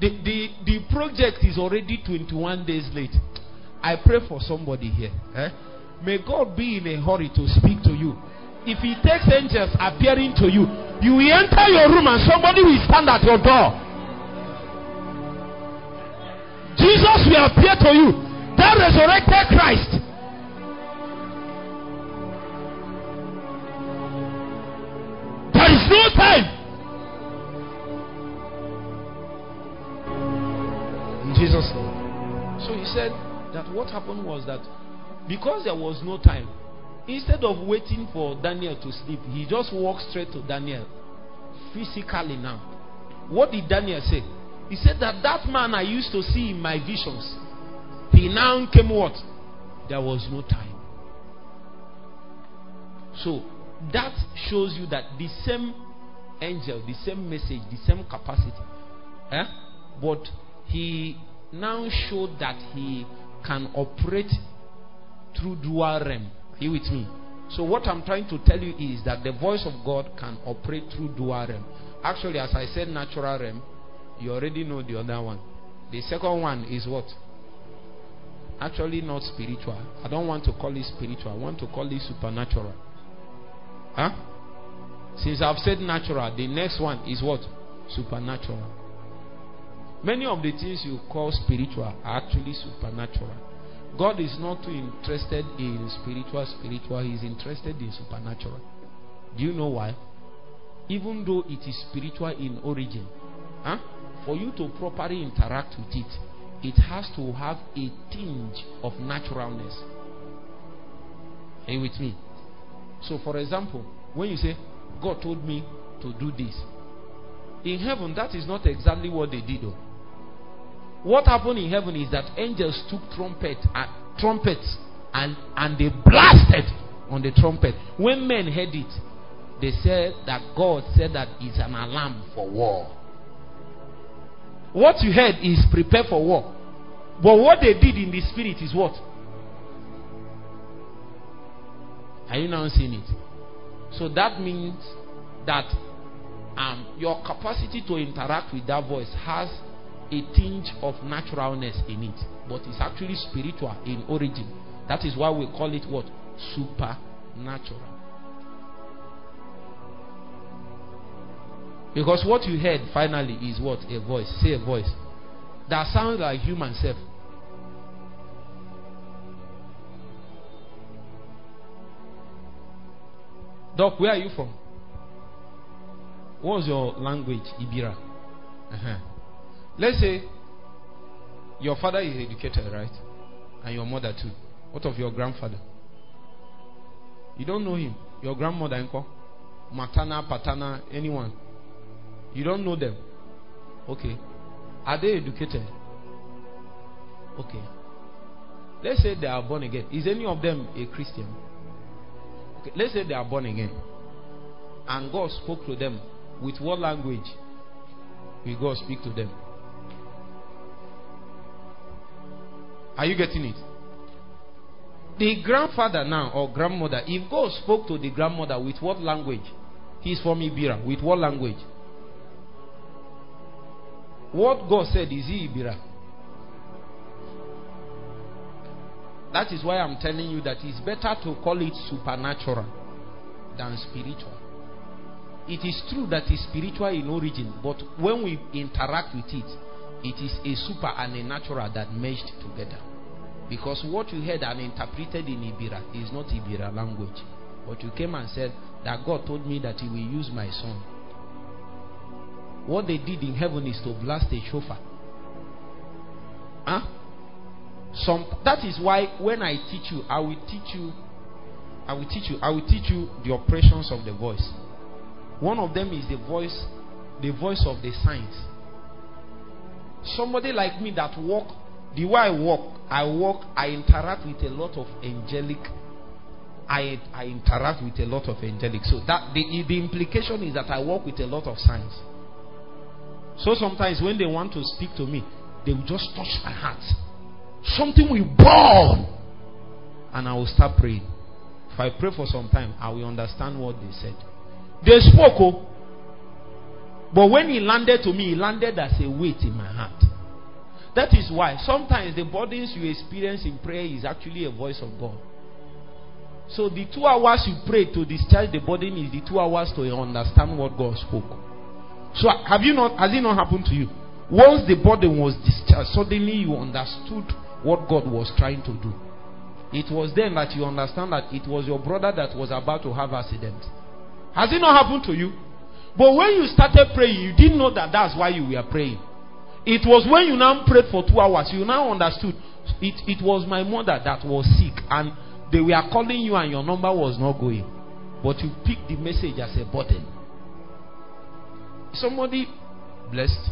The, the, the project is already 21 days late. I pray for somebody here. Eh? May God be in a hurry to speak to you. If He takes angels appearing to you, you enter your room and somebody will stand at your door. Jesus will appear to you. That resurrected Christ. There is no time. Jesus' name. So he said that what happened was that because there was no time, instead of waiting for Daniel to sleep, he just walked straight to Daniel physically now. What did Daniel say? He said that that man I used to see in my visions, he now came what? There was no time. So that shows you that the same angel, the same message, the same capacity, eh? but he now showed that he can operate through dual realm. Are you with me? So what I'm trying to tell you is that the voice of God can operate through dual realm. Actually, as I said, natural realm, you already know the other one. The second one is what? Actually, not spiritual. I don't want to call it spiritual. I want to call it supernatural. Huh? Since I've said natural, the next one is what? Supernatural. Many of the things you call spiritual are actually supernatural. God is not too interested in spiritual, spiritual. He is interested in supernatural. Do you know why? even though it is spiritual in origin, huh? for you to properly interact with it, it has to have a tinge of naturalness. Are you with me? So, for example, when you say, God told me to do this, in heaven, that is not exactly what they did. Though. What happened in heaven is that angels took trumpet, uh, trumpets and, and they blasted on the trumpet. When men heard it, they said that God said that it's an alarm for war. What you heard is prepare for war. But what they did in the spirit is what? Are you now seeing it? So that means that um, your capacity to interact with that voice has a tinge of naturalness in it, but it's actually spiritual in origin. That is why we call it what? Supernatural. Because what you heard finally is what? A voice. Say a voice. That sounds like human self. Doc, where are you from? What's your language? Ibira. Uh-huh. Let's say your father is educated, right? And your mother too. What of your grandfather? You don't know him. Your grandmother, uncle, matana, patana, anyone. You don't know them. Okay. Are they educated? Okay. Let's say they are born again. Is any of them a Christian? Okay. Let's say they are born again. And God spoke to them. With what language will God speak to them? Are you getting it? The grandfather now or grandmother, if God spoke to the grandmother with what language? He's from Ibira. With what language? What God said is he Ibira. That is why I'm telling you that it's better to call it supernatural than spiritual. It is true that it's spiritual in origin, but when we interact with it, it is a super and a natural that merged together. Because what you heard and interpreted in Ibira is not Ibira language. But you came and said that God told me that He will use my son. What they did in heaven is to blast a shofar. Huh? Some, that is why when I teach you, I will teach you, I will teach you, I will teach you the operations of the voice. One of them is the voice, the voice of the signs. Somebody like me that walk, the way I walk, I walk, I interact with a lot of angelic. I, I interact with a lot of angelic. So that the, the implication is that I walk with a lot of signs. So sometimes when they want to speak to me, they will just touch my heart. Something will burn. And I will start praying. If I pray for some time, I will understand what they said. They spoke, oh, but when he landed to me, he landed as a weight in my heart. That is why sometimes the burdens you experience in prayer is actually a voice of God. So the two hours you pray to discharge the burden is the two hours to understand what God spoke. So have you not has it not happened to you? Once the burden was discharged, suddenly you understood what God was trying to do. It was then that you understand that it was your brother that was about to have accident. Has it not happened to you? But when you started praying, you didn't know that that's why you were praying. It was when you now prayed for two hours, you now understood. It, it was my mother that was sick, and they were calling you, and your number was not going. But you picked the message as a burden. Somebody blessed.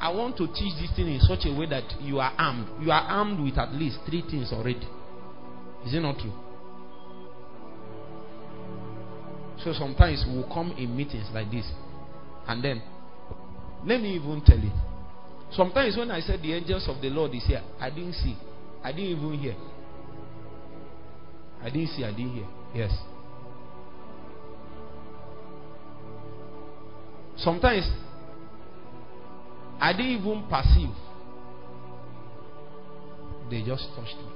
I want to teach this thing in such a way that you are armed. You are armed with at least three things already. Is it not true? So sometimes we will come in meetings like this, and then let me even tell you. Sometimes when I said the angels of the Lord is here, I didn't see, I didn't even hear. I didn't see, I didn't hear. Yes. Sometimes I didn't even perceive. They just touched me.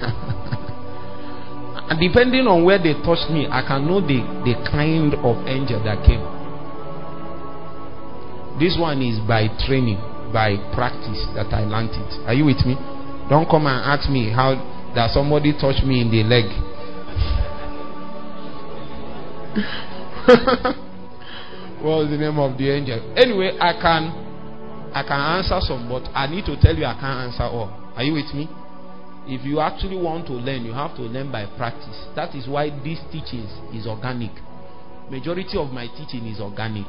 [LAUGHS] and depending on where they touched me, I can know the, the kind of angel that came. This one is by training, by practice that I learned it. Are you with me? Don't come and ask me how that somebody touched me in the leg. [LAUGHS] what was the name of the angel? Anyway, I can I can answer some, but I need to tell you I can't answer all. Are you with me? If you actually want to learn, you have to learn by practice. That is why this teaching is organic. Majority of my teaching is organic.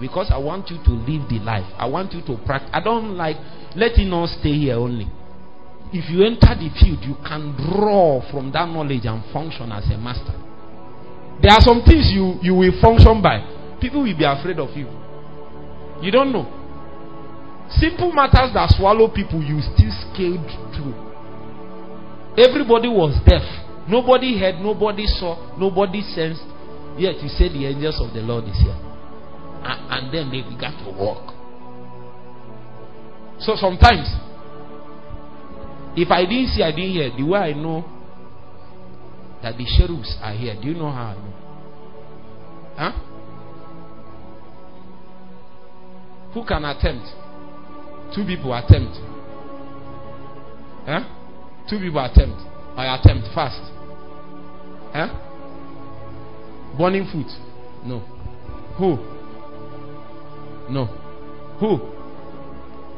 Because I want you to live the life. I want you to practice. I don't like letting us stay here only. If you enter the field, you can draw from that knowledge and function as a master. There are some things you, you will function by. People will be afraid of you. You don't know. Simple matters that swallow people, you still scaled through. Everybody was deaf. Nobody heard, nobody saw, nobody sensed. Yet you say the angels of the Lord is here. And, and then they began to walk. So sometimes if I didn't see, I didn't hear. The way I know that the cherubs are here, do you know how I know? Huh? Who can attempt? Two people attempt. Huh? Two people attempt. I attempt fast. Huh? Burning foot. No. Who? No. Who?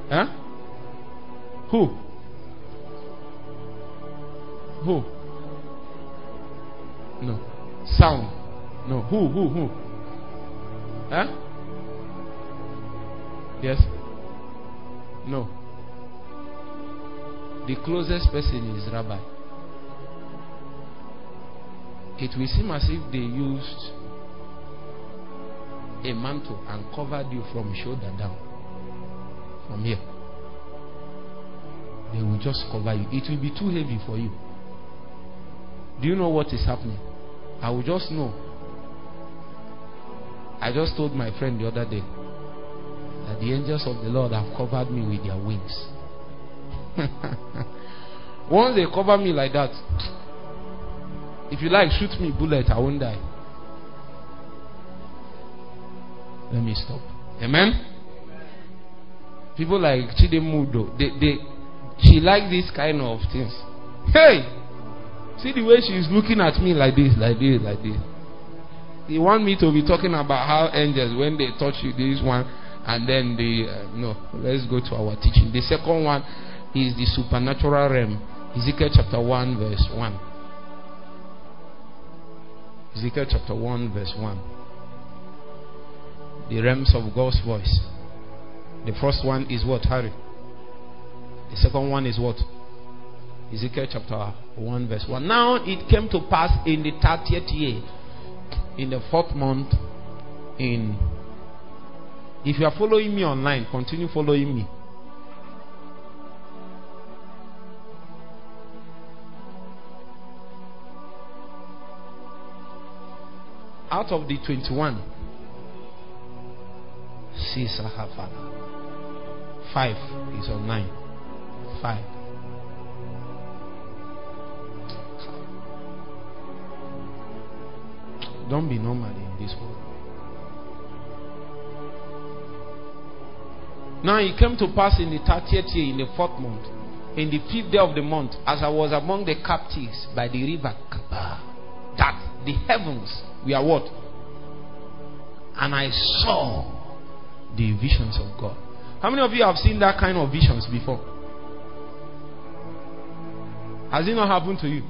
Huh? Who? Who? No. Sound. No. Who? Who? Who? Huh? Yes? No. The closest person is Rabbi. It will seem as if they used a mantle and covered you from shoulder down. From here. They will just cover you. It will be too heavy for you. Do you know what is happening? I will just know. I just told my friend the other day that the angels of the Lord have covered me with their wings. [LAUGHS] Once they cover me like that, if you like, shoot me bullet, I won't die. Let me stop. Amen. People like Chidemudo, they, they, she like this kind of things. Hey, See the way she's looking at me like this, like this, like this. They want me to be talking about how angels, when they touch you, this one, and then the. Uh, no, let's go to our teaching. The second one is the supernatural realm. Ezekiel chapter 1, verse 1. Ezekiel chapter 1, verse 1. The realms of God's voice. The first one is what? Harry. The second one is what? Ezekiel chapter 1, verse 1. Now it came to pass in the 30th year, in the fourth month, in. If you are following me online, continue following me. Out of the 21, Caesar Hafana. Five is on nine. Five. Don't be normal in this world. Now it came to pass in the thirtieth year, in the fourth month, in the fifth day of the month, as I was among the captives by the river Chebar, that the heavens were what? And I saw the visions of God. How many of you have seen that kind of visions before? Has it not happened to you?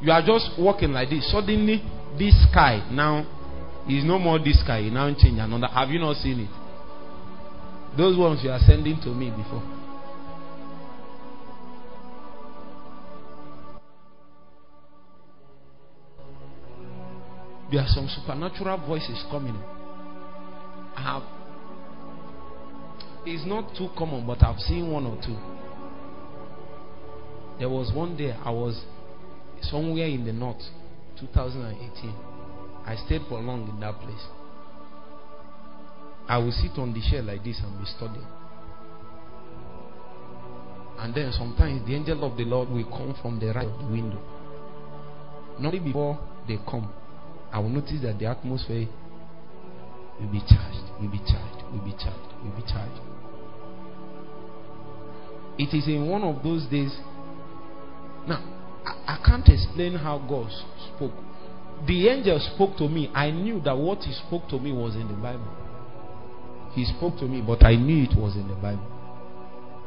You are just walking like this. Suddenly, this sky now is no more this sky. Now change another. Have you not seen it? Those ones you are sending to me before. There are some supernatural voices coming. I have. It's not too common, but I've seen one or two. There was one day I was somewhere in the north 2018. I stayed for long in that place. I will sit on the chair like this and be studying. And then sometimes the angel of the Lord will come from the right of the window. Not before they come, I will notice that the atmosphere will be charged, will be It is in one of those days. Now, I, I can't explain how God spoke. the angel spoke to me, I knew that what he spoke to me was in the Bible. He spoke to me, but I knew it was in the Bible.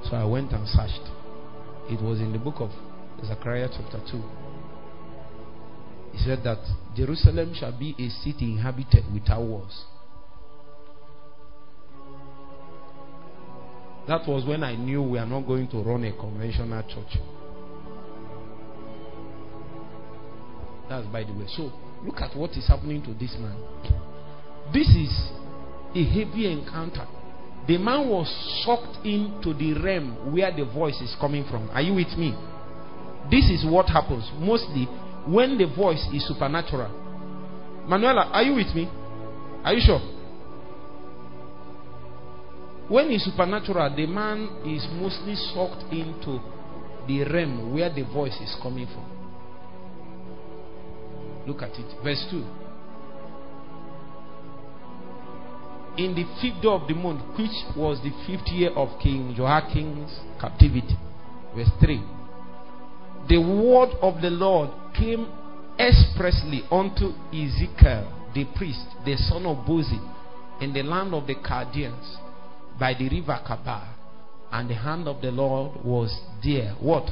So I went and searched. It was in the book of Zechariah chapter 2. He said that Jerusalem shall be a city inhabited without walls. That was when I knew we are not going to run a conventional church. That's by the way. So look at what is happening to this man. This is a heavy encounter. The man was sucked into the realm where the voice is coming from. Are you with me? This is what happens mostly when the voice is supernatural. Manuela, are you with me? Are you sure? When it's supernatural, the man is mostly sucked into the realm where the voice is coming from. Look at it. Verse 2. In the fifth day of the month, which was the fifth year of King Jehoiachin's captivity. Verse 3. The word of the Lord came expressly unto Ezekiel, the priest, the son of Buzi, in the land of the Chaldeans, by the river Chebar, and the hand of the Lord was there. What?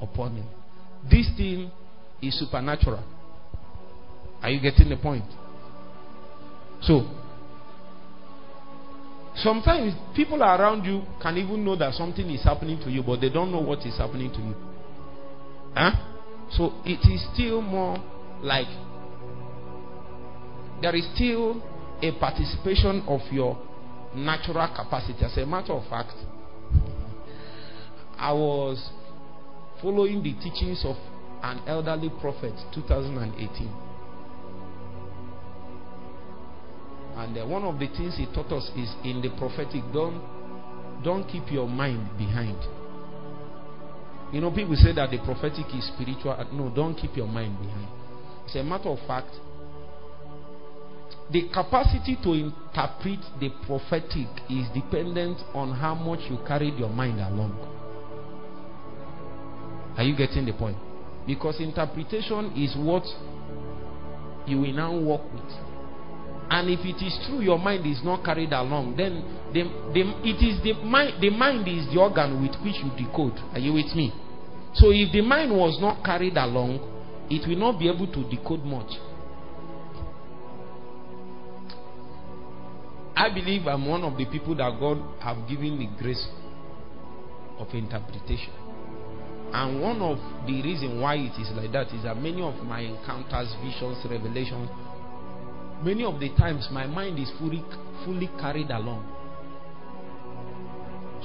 Upon him. This thing is supernatural. Are you getting the point? So, sometimes people around you can even know that something is happening to you, but they don't know what is happening to you. Huh? So, it is still more like there is still a participation of your natural capacity. As a matter of fact, I was following the teachings of an elderly prophet 2018. And uh, one of the things he taught us is in the prophetic, don't don't keep your mind behind. You know, people say that the prophetic is spiritual. No, don't keep your mind behind. As a matter of fact, the capacity to interpret the prophetic is dependent on how much you carried your mind along. Are you getting the point? Because interpretation is what you will now work with. And if it is true your mind is not carried along, then the, the, it is the mind, the mind is the organ with which you decode. Are you with me? So if the mind was not carried along, it will not be able to decode much. I believe I'm one of the people that God have given the grace of interpretation. And one of the reason why it is like that is that many of my encounters, visions, revelations, many of the times my mind is fully fully carried along.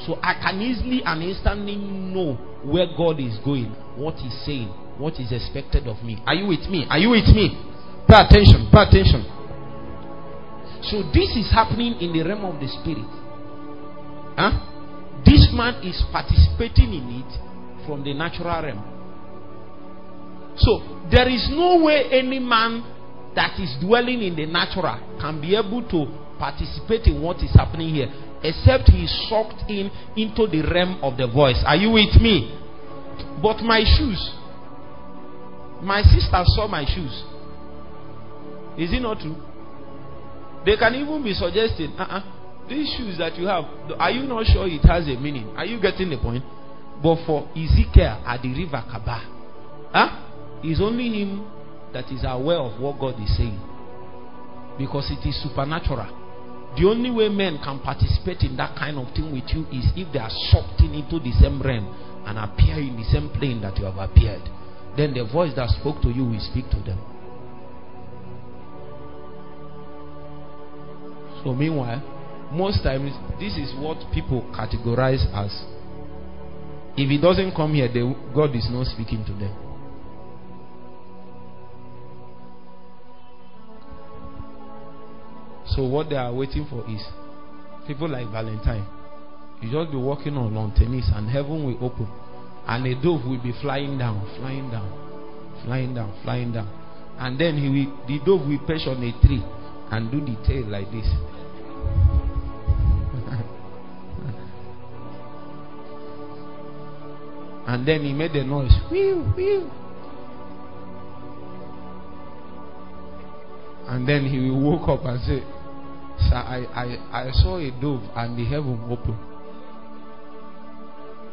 So I can easily and instantly know where God is going, what He's saying, what is expected of me. Are you with me? Are you with me? Pay attention, pay attention. So this is happening in the realm of the spirit. Huh? This man is participating in it from the natural realm. So there is no way any man that is dwelling in the natural can be able to participate in what is happening here except he is sucked in into the realm of the voice. Are you with me? But my shoes, my sister saw my shoes. Is it not true? They can even be suggesting, uh-uh, these shoes that you have, are you not sure it has a meaning? Are you getting the point? But for Ezekiel at the river Chebar, huh? it's only him that is aware of what God is saying. Because it is supernatural. The only way men can participate in that kind of thing with you is if they are sucked in into the same realm and appear in the same plane that you have appeared. Then the voice that spoke to you will speak to them. So, meanwhile, most times this is what people categorize as if he doesn't come here, they, God is not speaking to them. So, what they are waiting for is people like Valentine. You just be walking on lawn tennis, and heaven will open, and a dove will be flying down, flying down, flying down, flying down, and then he will, the dove will perch on a tree and do the tail like this. [LAUGHS] and then he made a noise. Whew, whew. And then he woke up and said, Sir, I, I, I saw a dove and the heaven open.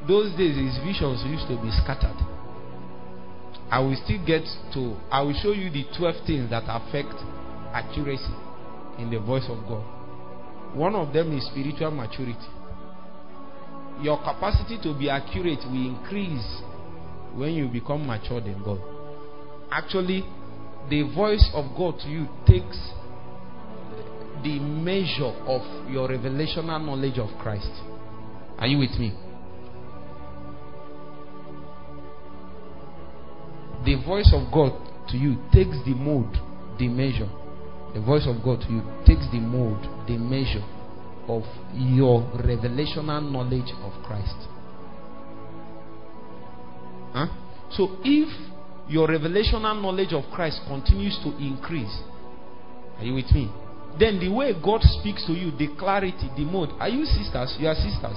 Those days his visions used to be scattered. I will still get to I will show you the 12 things that affect accuracy in the voice of God. One of them is spiritual maturity. Your capacity to be accurate will increase when you become matured in God. Actually, the voice of God to you takes the measure of your revelational knowledge of Christ. Are you with me? The voice of God to you takes the mode, the measure. The voice of God to you takes the mode, the measure of your revelational knowledge of Christ. Huh? So if your revelational knowledge of Christ continues to increase, are you with me? Then the way God speaks to you, the clarity, the mode. Are you sisters? You are sisters.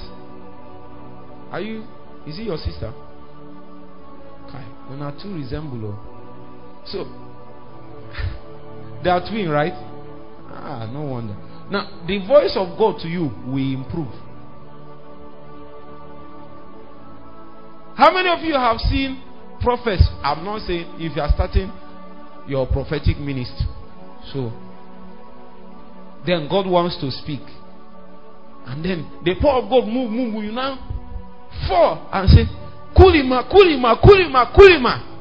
Are you? Is it your sister? Okay. When are two resemble. Oh. So [LAUGHS] they are twin, right? Ah, no wonder. Now the voice of God to you will improve. How many of you have seen prophets? I'm not saying if you are starting your prophetic ministry. So then God wants to speak. And then the power of God move, move, move. You now fall and say, Kulima, Kulima, Kulima, Kulima.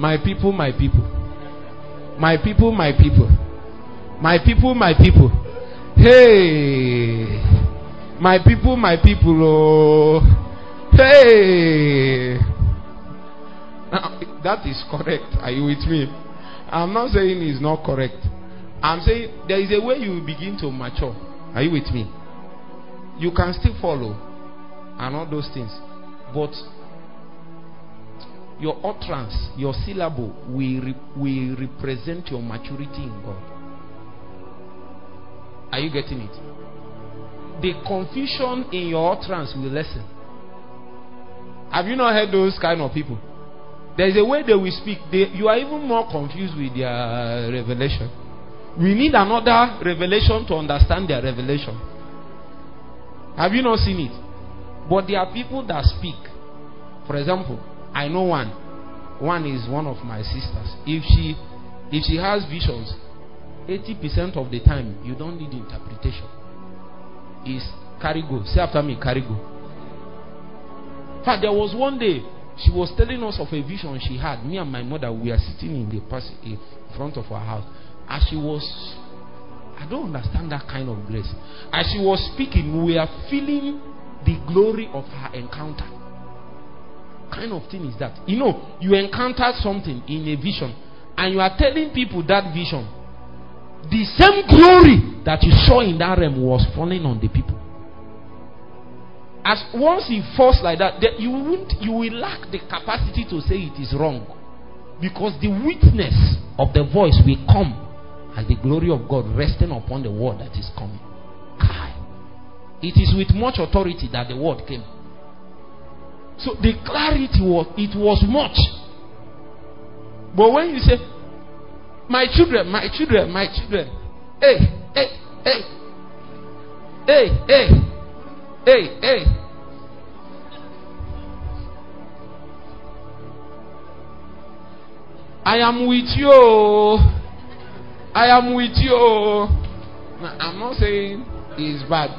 My people, my people. My people, my people. My people, my people. Hey. My people, my people. Oh. Hey! Now, that is correct. Are you with me? I'm not saying it's not correct. I'm saying there is a way you begin to mature. Are you with me? You can still follow and all those things. But your utterance, your syllable will, re- will represent your maturity in God. Are you getting it? The confusion in your utterance will lessen. Have you not heard those kind of people? There's a way they will speak. They, you are even more confused with their revelation. We need another revelation to understand their revelation. Have you not seen it? But there are people that speak. For example, I know one. One is one of my sisters. If she if she has visions, 80% of the time you don't need interpretation. Is carry go. Say after me, carry go. In fact, there was one day she was telling us of a vision she had. Me and my mother, we are sitting in the in front of our house. As she was, I don't understand that kind of grace. As she was speaking, we are feeling the glory of her encounter. Kind of thing is that? You know, you encounter something in a vision, and you are telling people that vision. The same glory that you saw in that realm was falling on the people. As once it falls like that, that you won't you will lack the capacity to say it is wrong. Because the witness of the voice will come as the glory of God resting upon the word that is coming. It is with much authority that the word came. So the clarity was it was much. But when you say, My children, my children, my children, hey, hey, hey, hey, hey, hey, hey. I am with you. Oh. I am with you. Oh. Now, I'm not saying it's bad,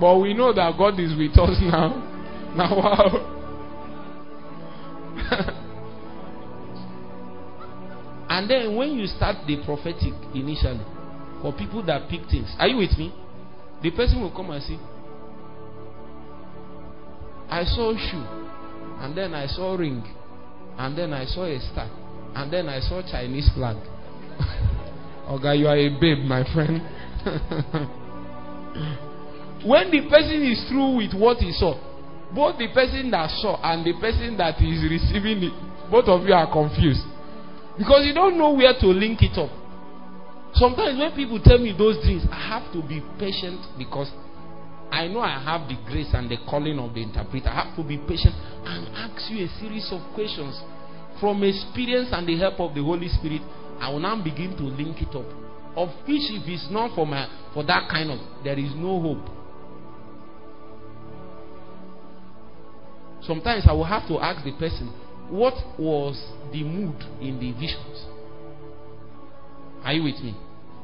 but we know that God is with us [LAUGHS] now. [LAUGHS] Now, wow. [LAUGHS] and then when you start the prophetic initially, for people that pick things, are you with me? The person will come and say, I saw a shoe, and then I saw a ring, and then I saw a star, and then I saw Chinese flag. [LAUGHS] okay, you are a babe, my friend. when the person is through with what he saw, both the person that saw and the person that is receiving it, both of you are confused. Because you don't know where to link it up. Sometimes when people tell me those dreams, I have to be patient because I know I have the grace and the calling of the interpreter. I have to be patient and ask you a series of questions from experience and the help of the Holy Spirit. I will now begin to link it up. Of which, if it's not for my for that kind of, there is no hope. Sometimes I will have to ask the person, what was the mood in the visions? Are you with me?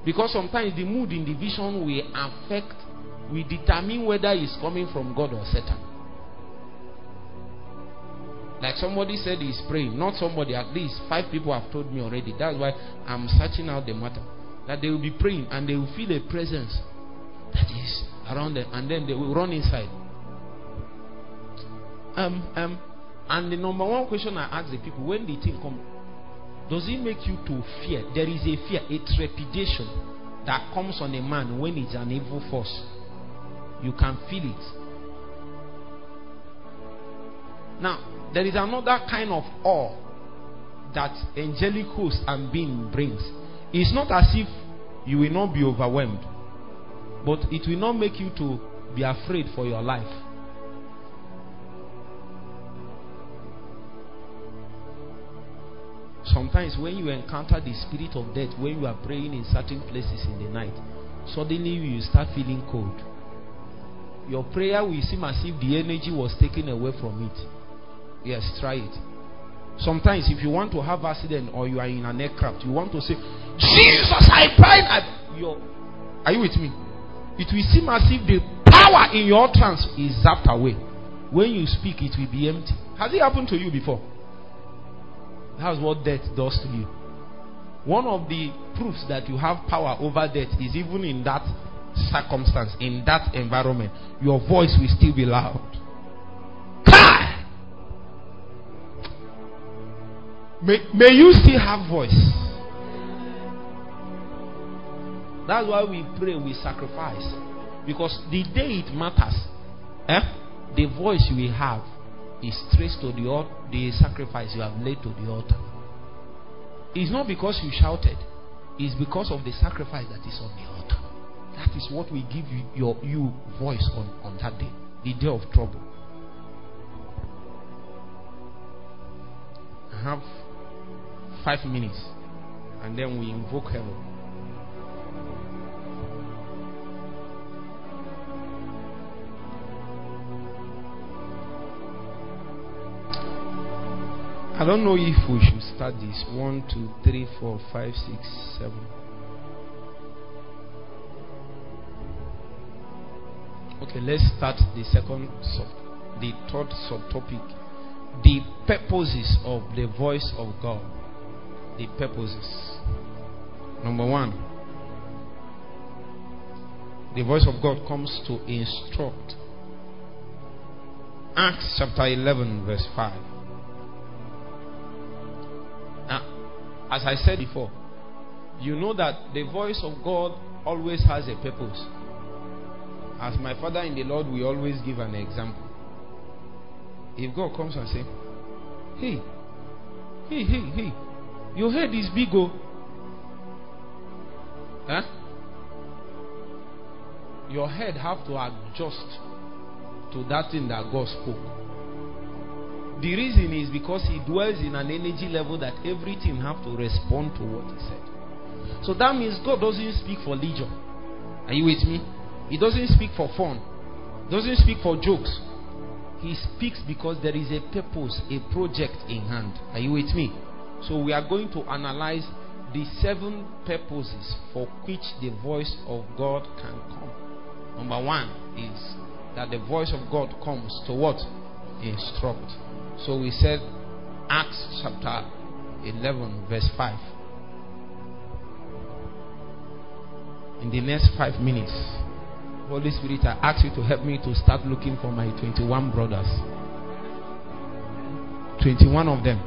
Because sometimes the mood in the vision will affect, will determine whether it's coming from God or Satan. Like somebody said he's praying, not somebody, at least five people have told me already. That's why I'm searching out the matter. That they will be praying and they will feel a presence that is around them, and then they will run inside. Um, um, and the number one question I ask the people when the thing come, does it make you to fear? There is a fear, a trepidation that comes on a man when it's an evil force. You can feel it. Now, there is another kind of awe that angelic host and being brings. It's not as if you will not be overwhelmed, but it will not make you to be afraid for your life. Sometimes when you encounter the spirit of death, when you are praying in certain places in the night, suddenly you start feeling cold. Your prayer will seem as if the energy was taken away from it. Yes, try it. Sometimes if you want to have accident or you are in an aircraft, you want to say, Jesus, I. I, your, are you with me? It will seem as if the power in your trance is zapped away. When you speak, it will be empty. Has it happened to you before? That's what death does to you. One of the proofs that you have power over death is even in that circumstance, in that environment, your voice will still be loud. Kai! May, may you still have voice. That's why we pray, we sacrifice. Because the day it matters, eh, the voice will have is traced to the, the sacrifice you have laid to the altar. It's not because you shouted, it's because of the sacrifice that is on the altar. That is what will give you your you voice on, on that day, the day of trouble. I have five minutes, and then we invoke heaven. I don't know if we should start this. One, two, three, four, five, six, seven. Okay, let's start the second sub, the third subtopic. The purposes of the voice of God. The purposes. Number one, the voice of God comes to instruct. Acts chapter 11, verse 5. As I said before, you know that the voice of God always has a purpose. As my father in the Lord, we always give an example. If God comes and say, "Hey, hey, hey, hey, your head is big, oh, huh? Your head have to adjust to that thing that God spoke." The reason is because he dwells in an energy level that everything have to respond to what he said. So that means God doesn't speak for leisure. Are you with me? He doesn't speak for fun. He Doesn't speak for jokes. He speaks because there is a purpose, a project in hand. Are you with me? So we are going to analyze the seven purposes for which the voice of God can come. Number one is that the voice of God comes to what? Instruct. So we said Acts chapter 11, verse 5. In the next five minutes, Holy Spirit, I ask you to help me to start looking for my 21 brothers. 21 of them.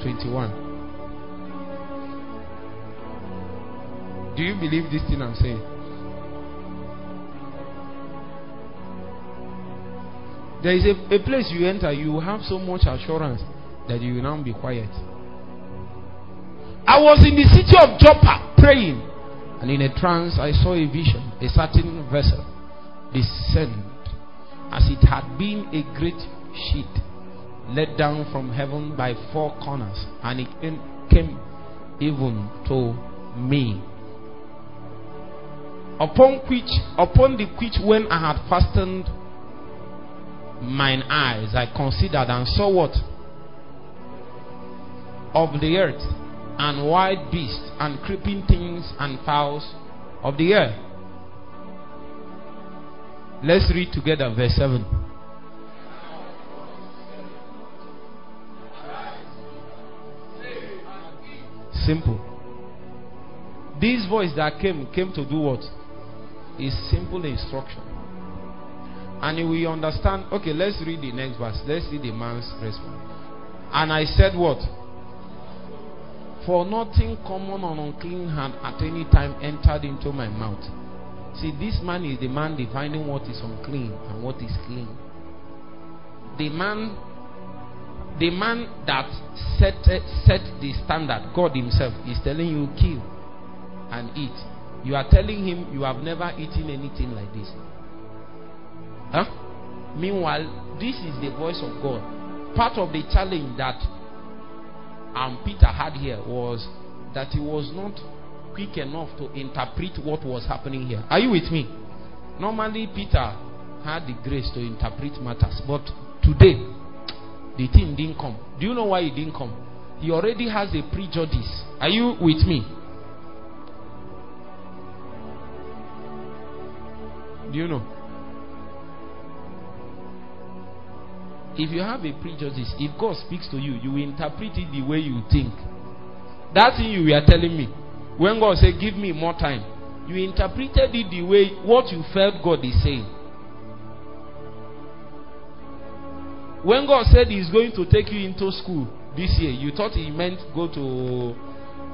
21. Do you believe this thing I'm saying? There is a, a place you enter, you have so much assurance that you will now be quiet. I was in the city of Joppa praying. And in a trance, I saw a vision, a certain vessel descend as it had been a great sheet let down from heaven by four corners, and it came even to me. Upon which, upon the which, when I had fastened mine eyes, I considered and saw what of the earth, and wild beasts, and creeping things, and fowls of the air. Let's read together verse 7. Simple. This voice that came came to do what? Is simple instruction. And we understand. Okay, let's read the next verse. Let's see the man's response. And I said, What? For nothing common or unclean had at any time entered into my mouth. See, this man is the man defining what is unclean and what is clean. The man the man that set, set the standard, God Himself, is telling you kill and eat. You are telling him you have never eaten anything like this. Huh? Meanwhile, this is the voice of God. Part of the challenge that um, Peter had here was that he was not quick enough to interpret what was happening here. Are you with me? Normally, Peter had the grace to interpret matters, but today, the thing didn't come. Do you know why it didn't come? He already has a prejudice. Are you with me? Do you know? If you have a prejudice, if God speaks to you, you will interpret it the way you think. That thing you were telling me, when God said, Give me more time, you interpreted it the way what you felt God is saying. When God said He's going to take you into school this year, you thought He meant go to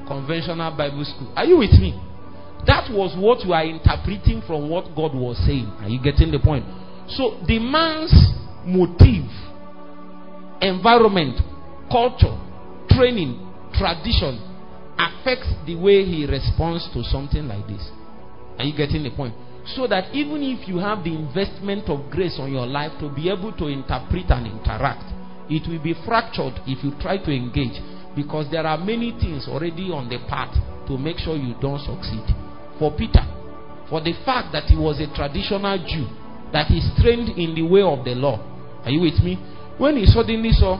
conventional Bible school. Are you with me? That was what you are interpreting from what God was saying. Are you getting the point? So the man's motive, environment, culture, training, tradition affects the way he responds to something like this. Are you getting the point? So that even if you have the investment of grace on your life to be able to interpret and interact, it will be fractured if you try to engage because there are many things already on the path to make sure you don't succeed. For Peter, for the fact that he was a traditional Jew, that he's trained in the way of the law. Are you with me? When he suddenly saw,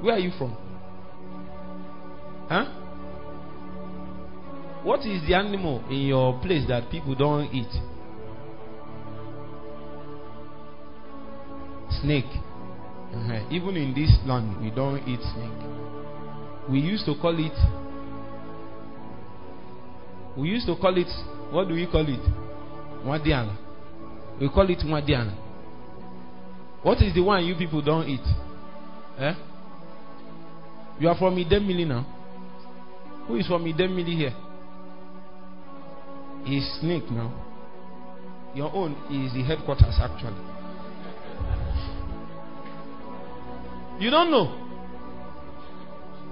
where are you from? Huh? What is the animal in your place that people don't eat? Snake. Uh-huh. Even in this land, we don't eat snake. We used to call it. We used to call it. What do we call it? Wadiana. We call it Wadiana. What is the one you people don't eat? Eh? You are from Idemili now. Who is from Idemili here? is snake now. Your own is the headquarters actually. You don't know?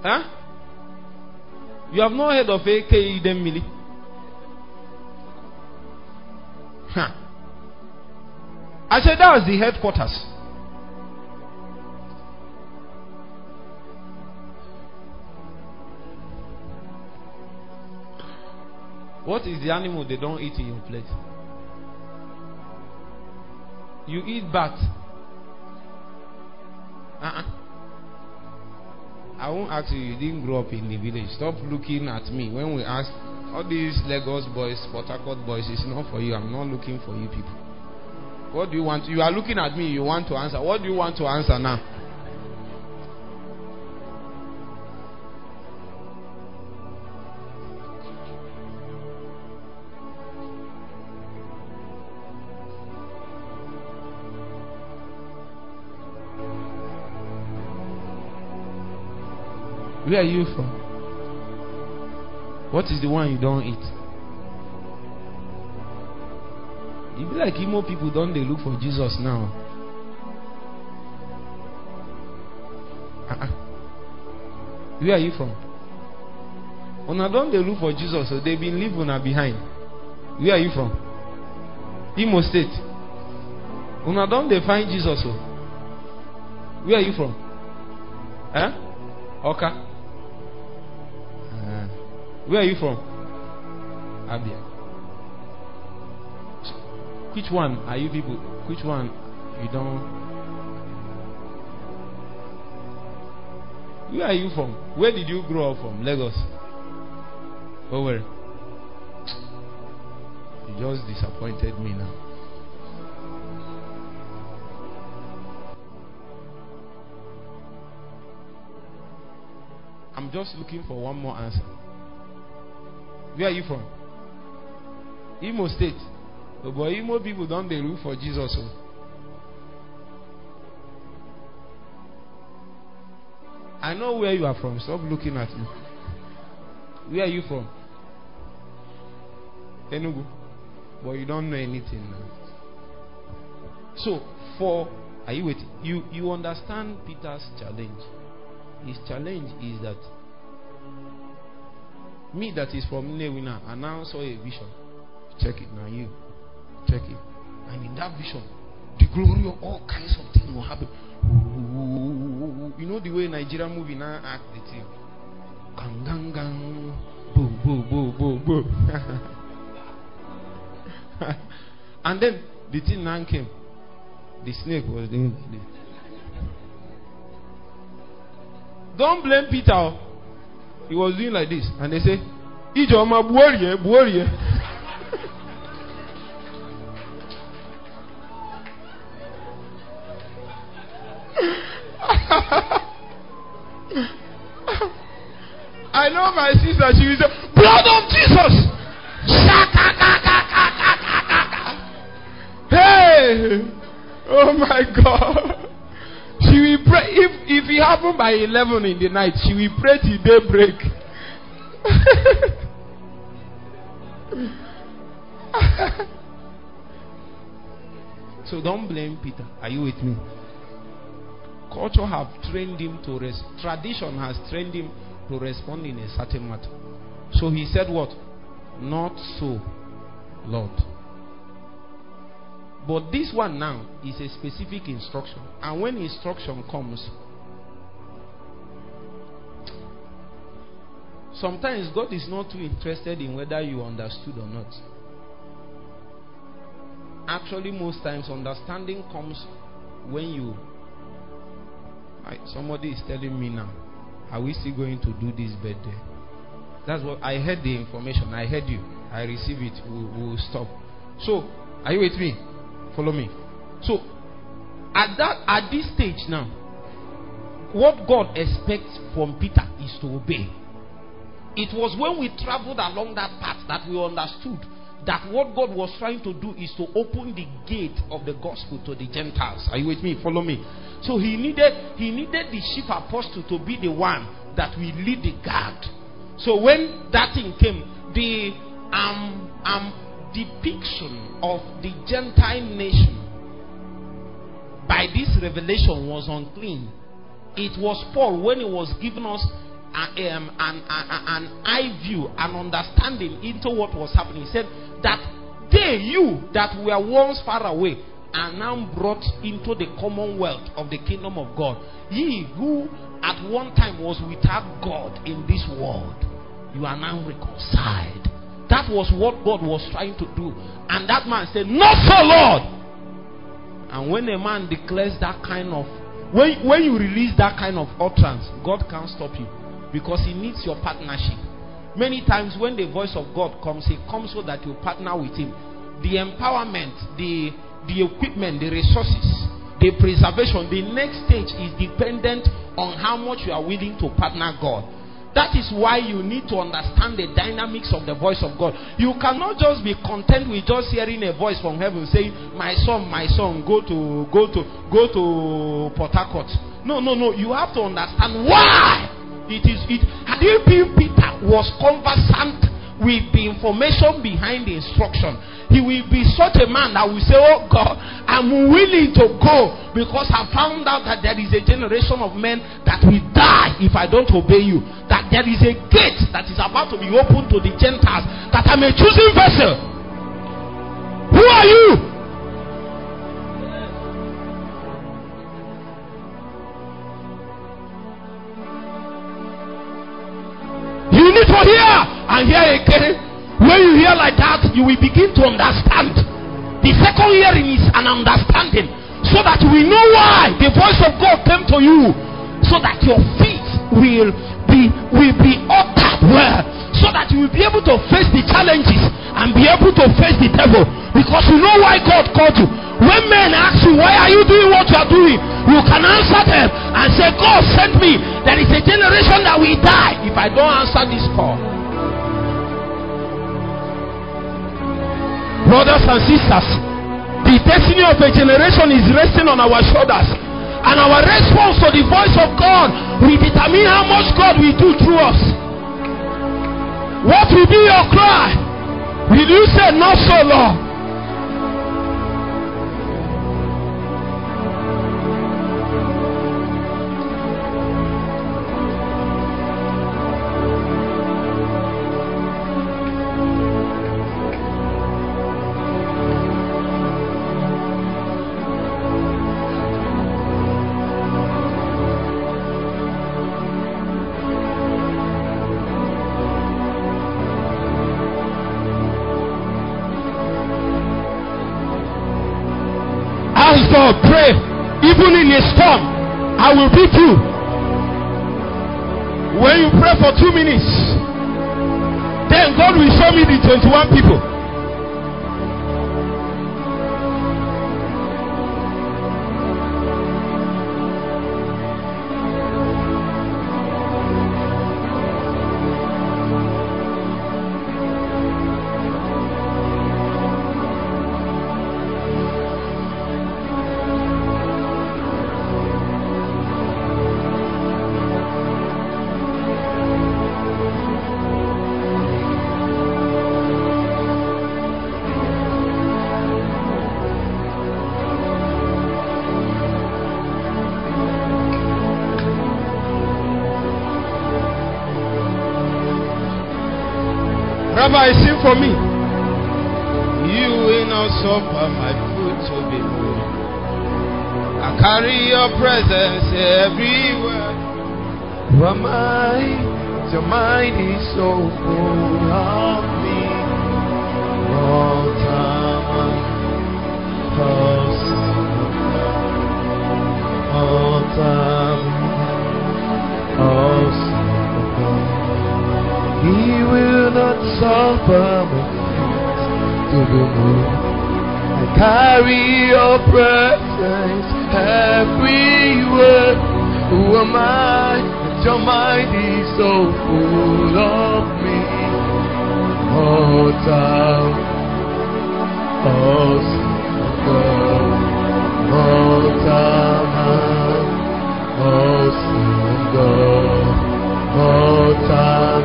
Huh? You have not heard of AK Idemili? Huh. I said that was the headquarters. What is the animal they don't eat in your place? You eat bat. Uh-uh. I won't ask you, you didn't grow up in the village. Stop looking at me when we ask all these Lagos boys, Port boys, it's not for you. I'm not looking for you people. What do you want? You are looking at me, you want to answer. What do you want to answer now? Where are you from? What is the one you don't eat? You be like Imo people don't they look for Jesus now? Uh-uh. Where are you from? Una don't they look for Jesus, so they've been leaving una behind. Where are you from? Imo State. Una don't they find Jesus? So. Where are you from? Huh? Oka. Where are you from? Abia. Which one are you people? Which one you don't? Where are you from? Where did you grow up from? Lagos. Oh, well. You just disappointed me now. I'm just looking for one more answer. Where are you from? Imo State. Oh boy, Imo people don't they for Jesus. Oh. I know where you are from. Stop looking at me. Where are you from? Enugu. But you don't know anything now. So, for are you waiting? You you understand Peter's challenge. His challenge is that me that is from Newina and now saw a vision. Check it now, you check it. And in that vision, the glory of all kinds of things will happen. You know the way Nigerian movie now act the thing. Gang gang gang. Boom boom boom boom boom. [LAUGHS] and then the thing now came. The snake was doing. Don't blame Peter. He was doing like this. And they say, Ijoma buorie, buorie. [LAUGHS] I know my sister, she will say, Blood of Jesus! By 11 in the night, she will pray till daybreak. so don't blame Peter. Are you with me? Culture have trained him to rest. Tradition has trained him to respond in a certain matter. So he said, What? Not so, Lord. But this one now is a specific instruction. And when instruction comes, sometimes God is not too interested in whether you understood or not. Actually, most times, understanding comes when you. somebody is telling me now, are we still going to do this birthday? That's what I heard the information. I heard you. I receive it. We will we'll stop. So, are you with me? Follow me. So, at that at this stage now, what God expects from Peter is to obey. It was when we traveled along that path that we understood that what God was trying to do is to open the gate of the gospel to the Gentiles. Are you with me? Follow me. So he needed he needed the chief apostle to be the one that will lead the guard. So when that thing came, the um um depiction of the Gentile nation by this revelation was unclean. It was Paul when he was giving us um, an, an, an eye view, an understanding into what was happening. He said that they, you that were once far away, are now brought into the commonwealth of the kingdom of God. Ye who at one time was without God in this world, you are now reconciled that was what God was trying to do. And that man said, Not so, Lord. And when a man declares that kind of when, when you release that kind of utterance, God can't stop you because He needs your partnership. Many times, when the voice of God comes, He comes so that you partner with Him. The empowerment, the, the equipment, the resources, the preservation, the next stage is dependent on how much you are willing to partner God. That is why you need to understand the dynamics of the voice of God. You cannot just be content with just hearing a voice from heaven saying, "My son, my son, go to go to go to Port Harcourt." No, no, no. You have to understand why it is. It been Peter was conversant with the information behind the instruction. He will be such a man that will say, Oh God, I'm willing to go because I found out that there is a generation of men that will die if I don't obey you. That there is a gate that is about to be opened to the Gentiles, that I'm a choosing vessel. Who are? You and again. When you hear like that, you will begin to understand. The second hearing is an understanding so that we know why the voice of God came to you so that your feet will be will be uttered well so that you will be able to face the challenges and be able to face the devil because you know why God called you. When men ask you, Why are you doing what you are doing? You can answer them and say, God sent me. There is a generation that will die if I don't answer this call. Brothers and sisters, the destiny of a generation is resting on our shoulders. And our response to the voice of God will determine how much God will do through us. What will be your cry? Will you say, Not so, Lord? Even in a storm, I will beat you. When you pray for two minutes, then God will show me the 21 people. I? Your mind is so full of me. All time, all time, all he will not suffer my feet to be moved. I carry your presence everywhere. Who am I your is so full of me? Oh, time, oh, God, oh, time, oh, God. oh, Hosuga,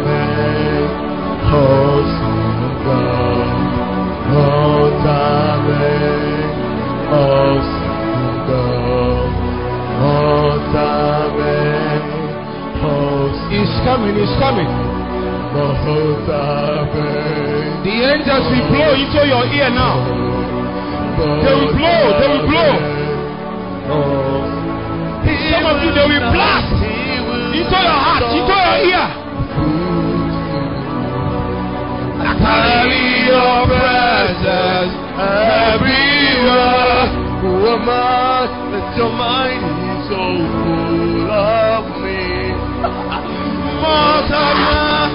coming, he's coming. The angels will blow into your ear now. They will blow, they will blow. Some of you, they will blast into your heart, into your ear. Carry your presence everywhere. Who am I that your mind Motama,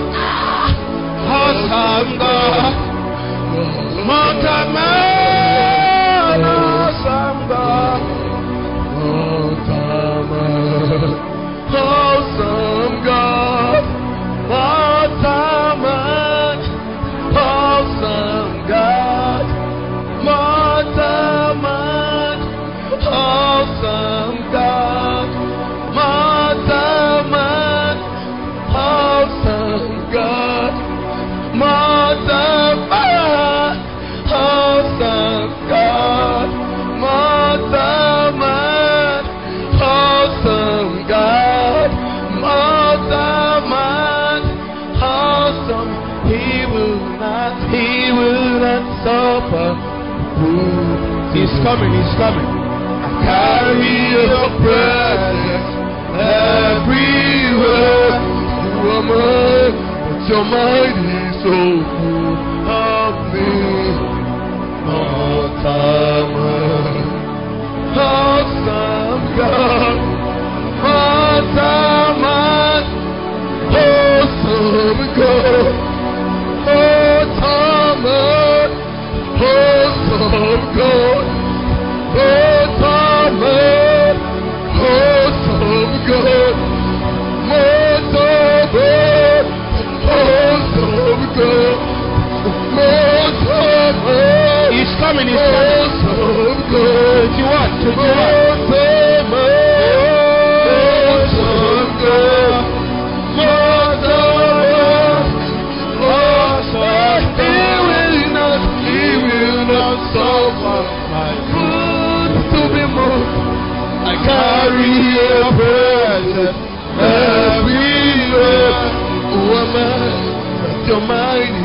Hosanga, Motama, coming. He's coming. I carry your presence everywhere. You are mine, but your mind is so come in His coming. To what? To do what? carry your burden everywhere. Woman, your mind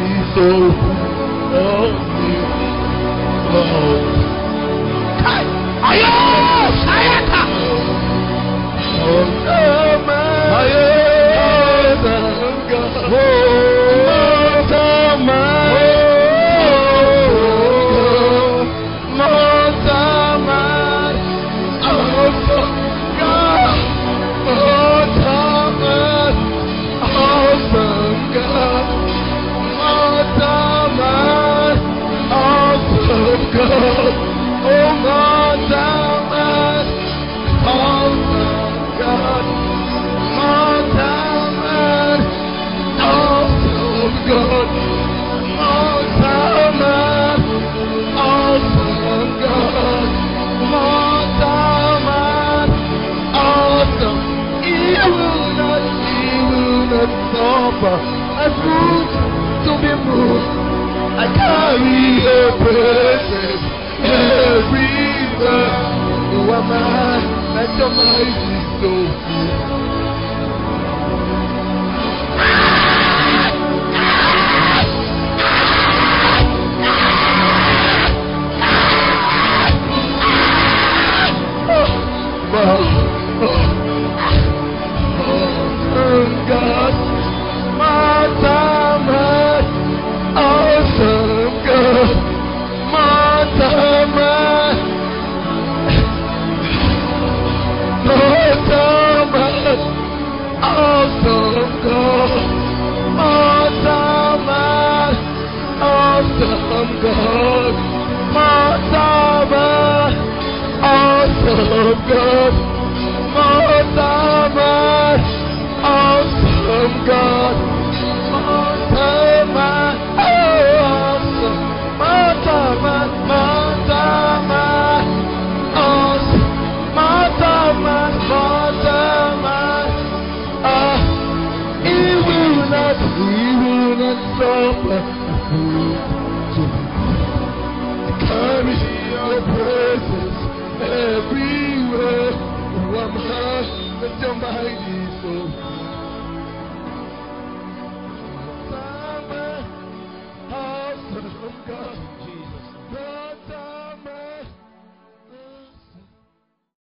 crazy.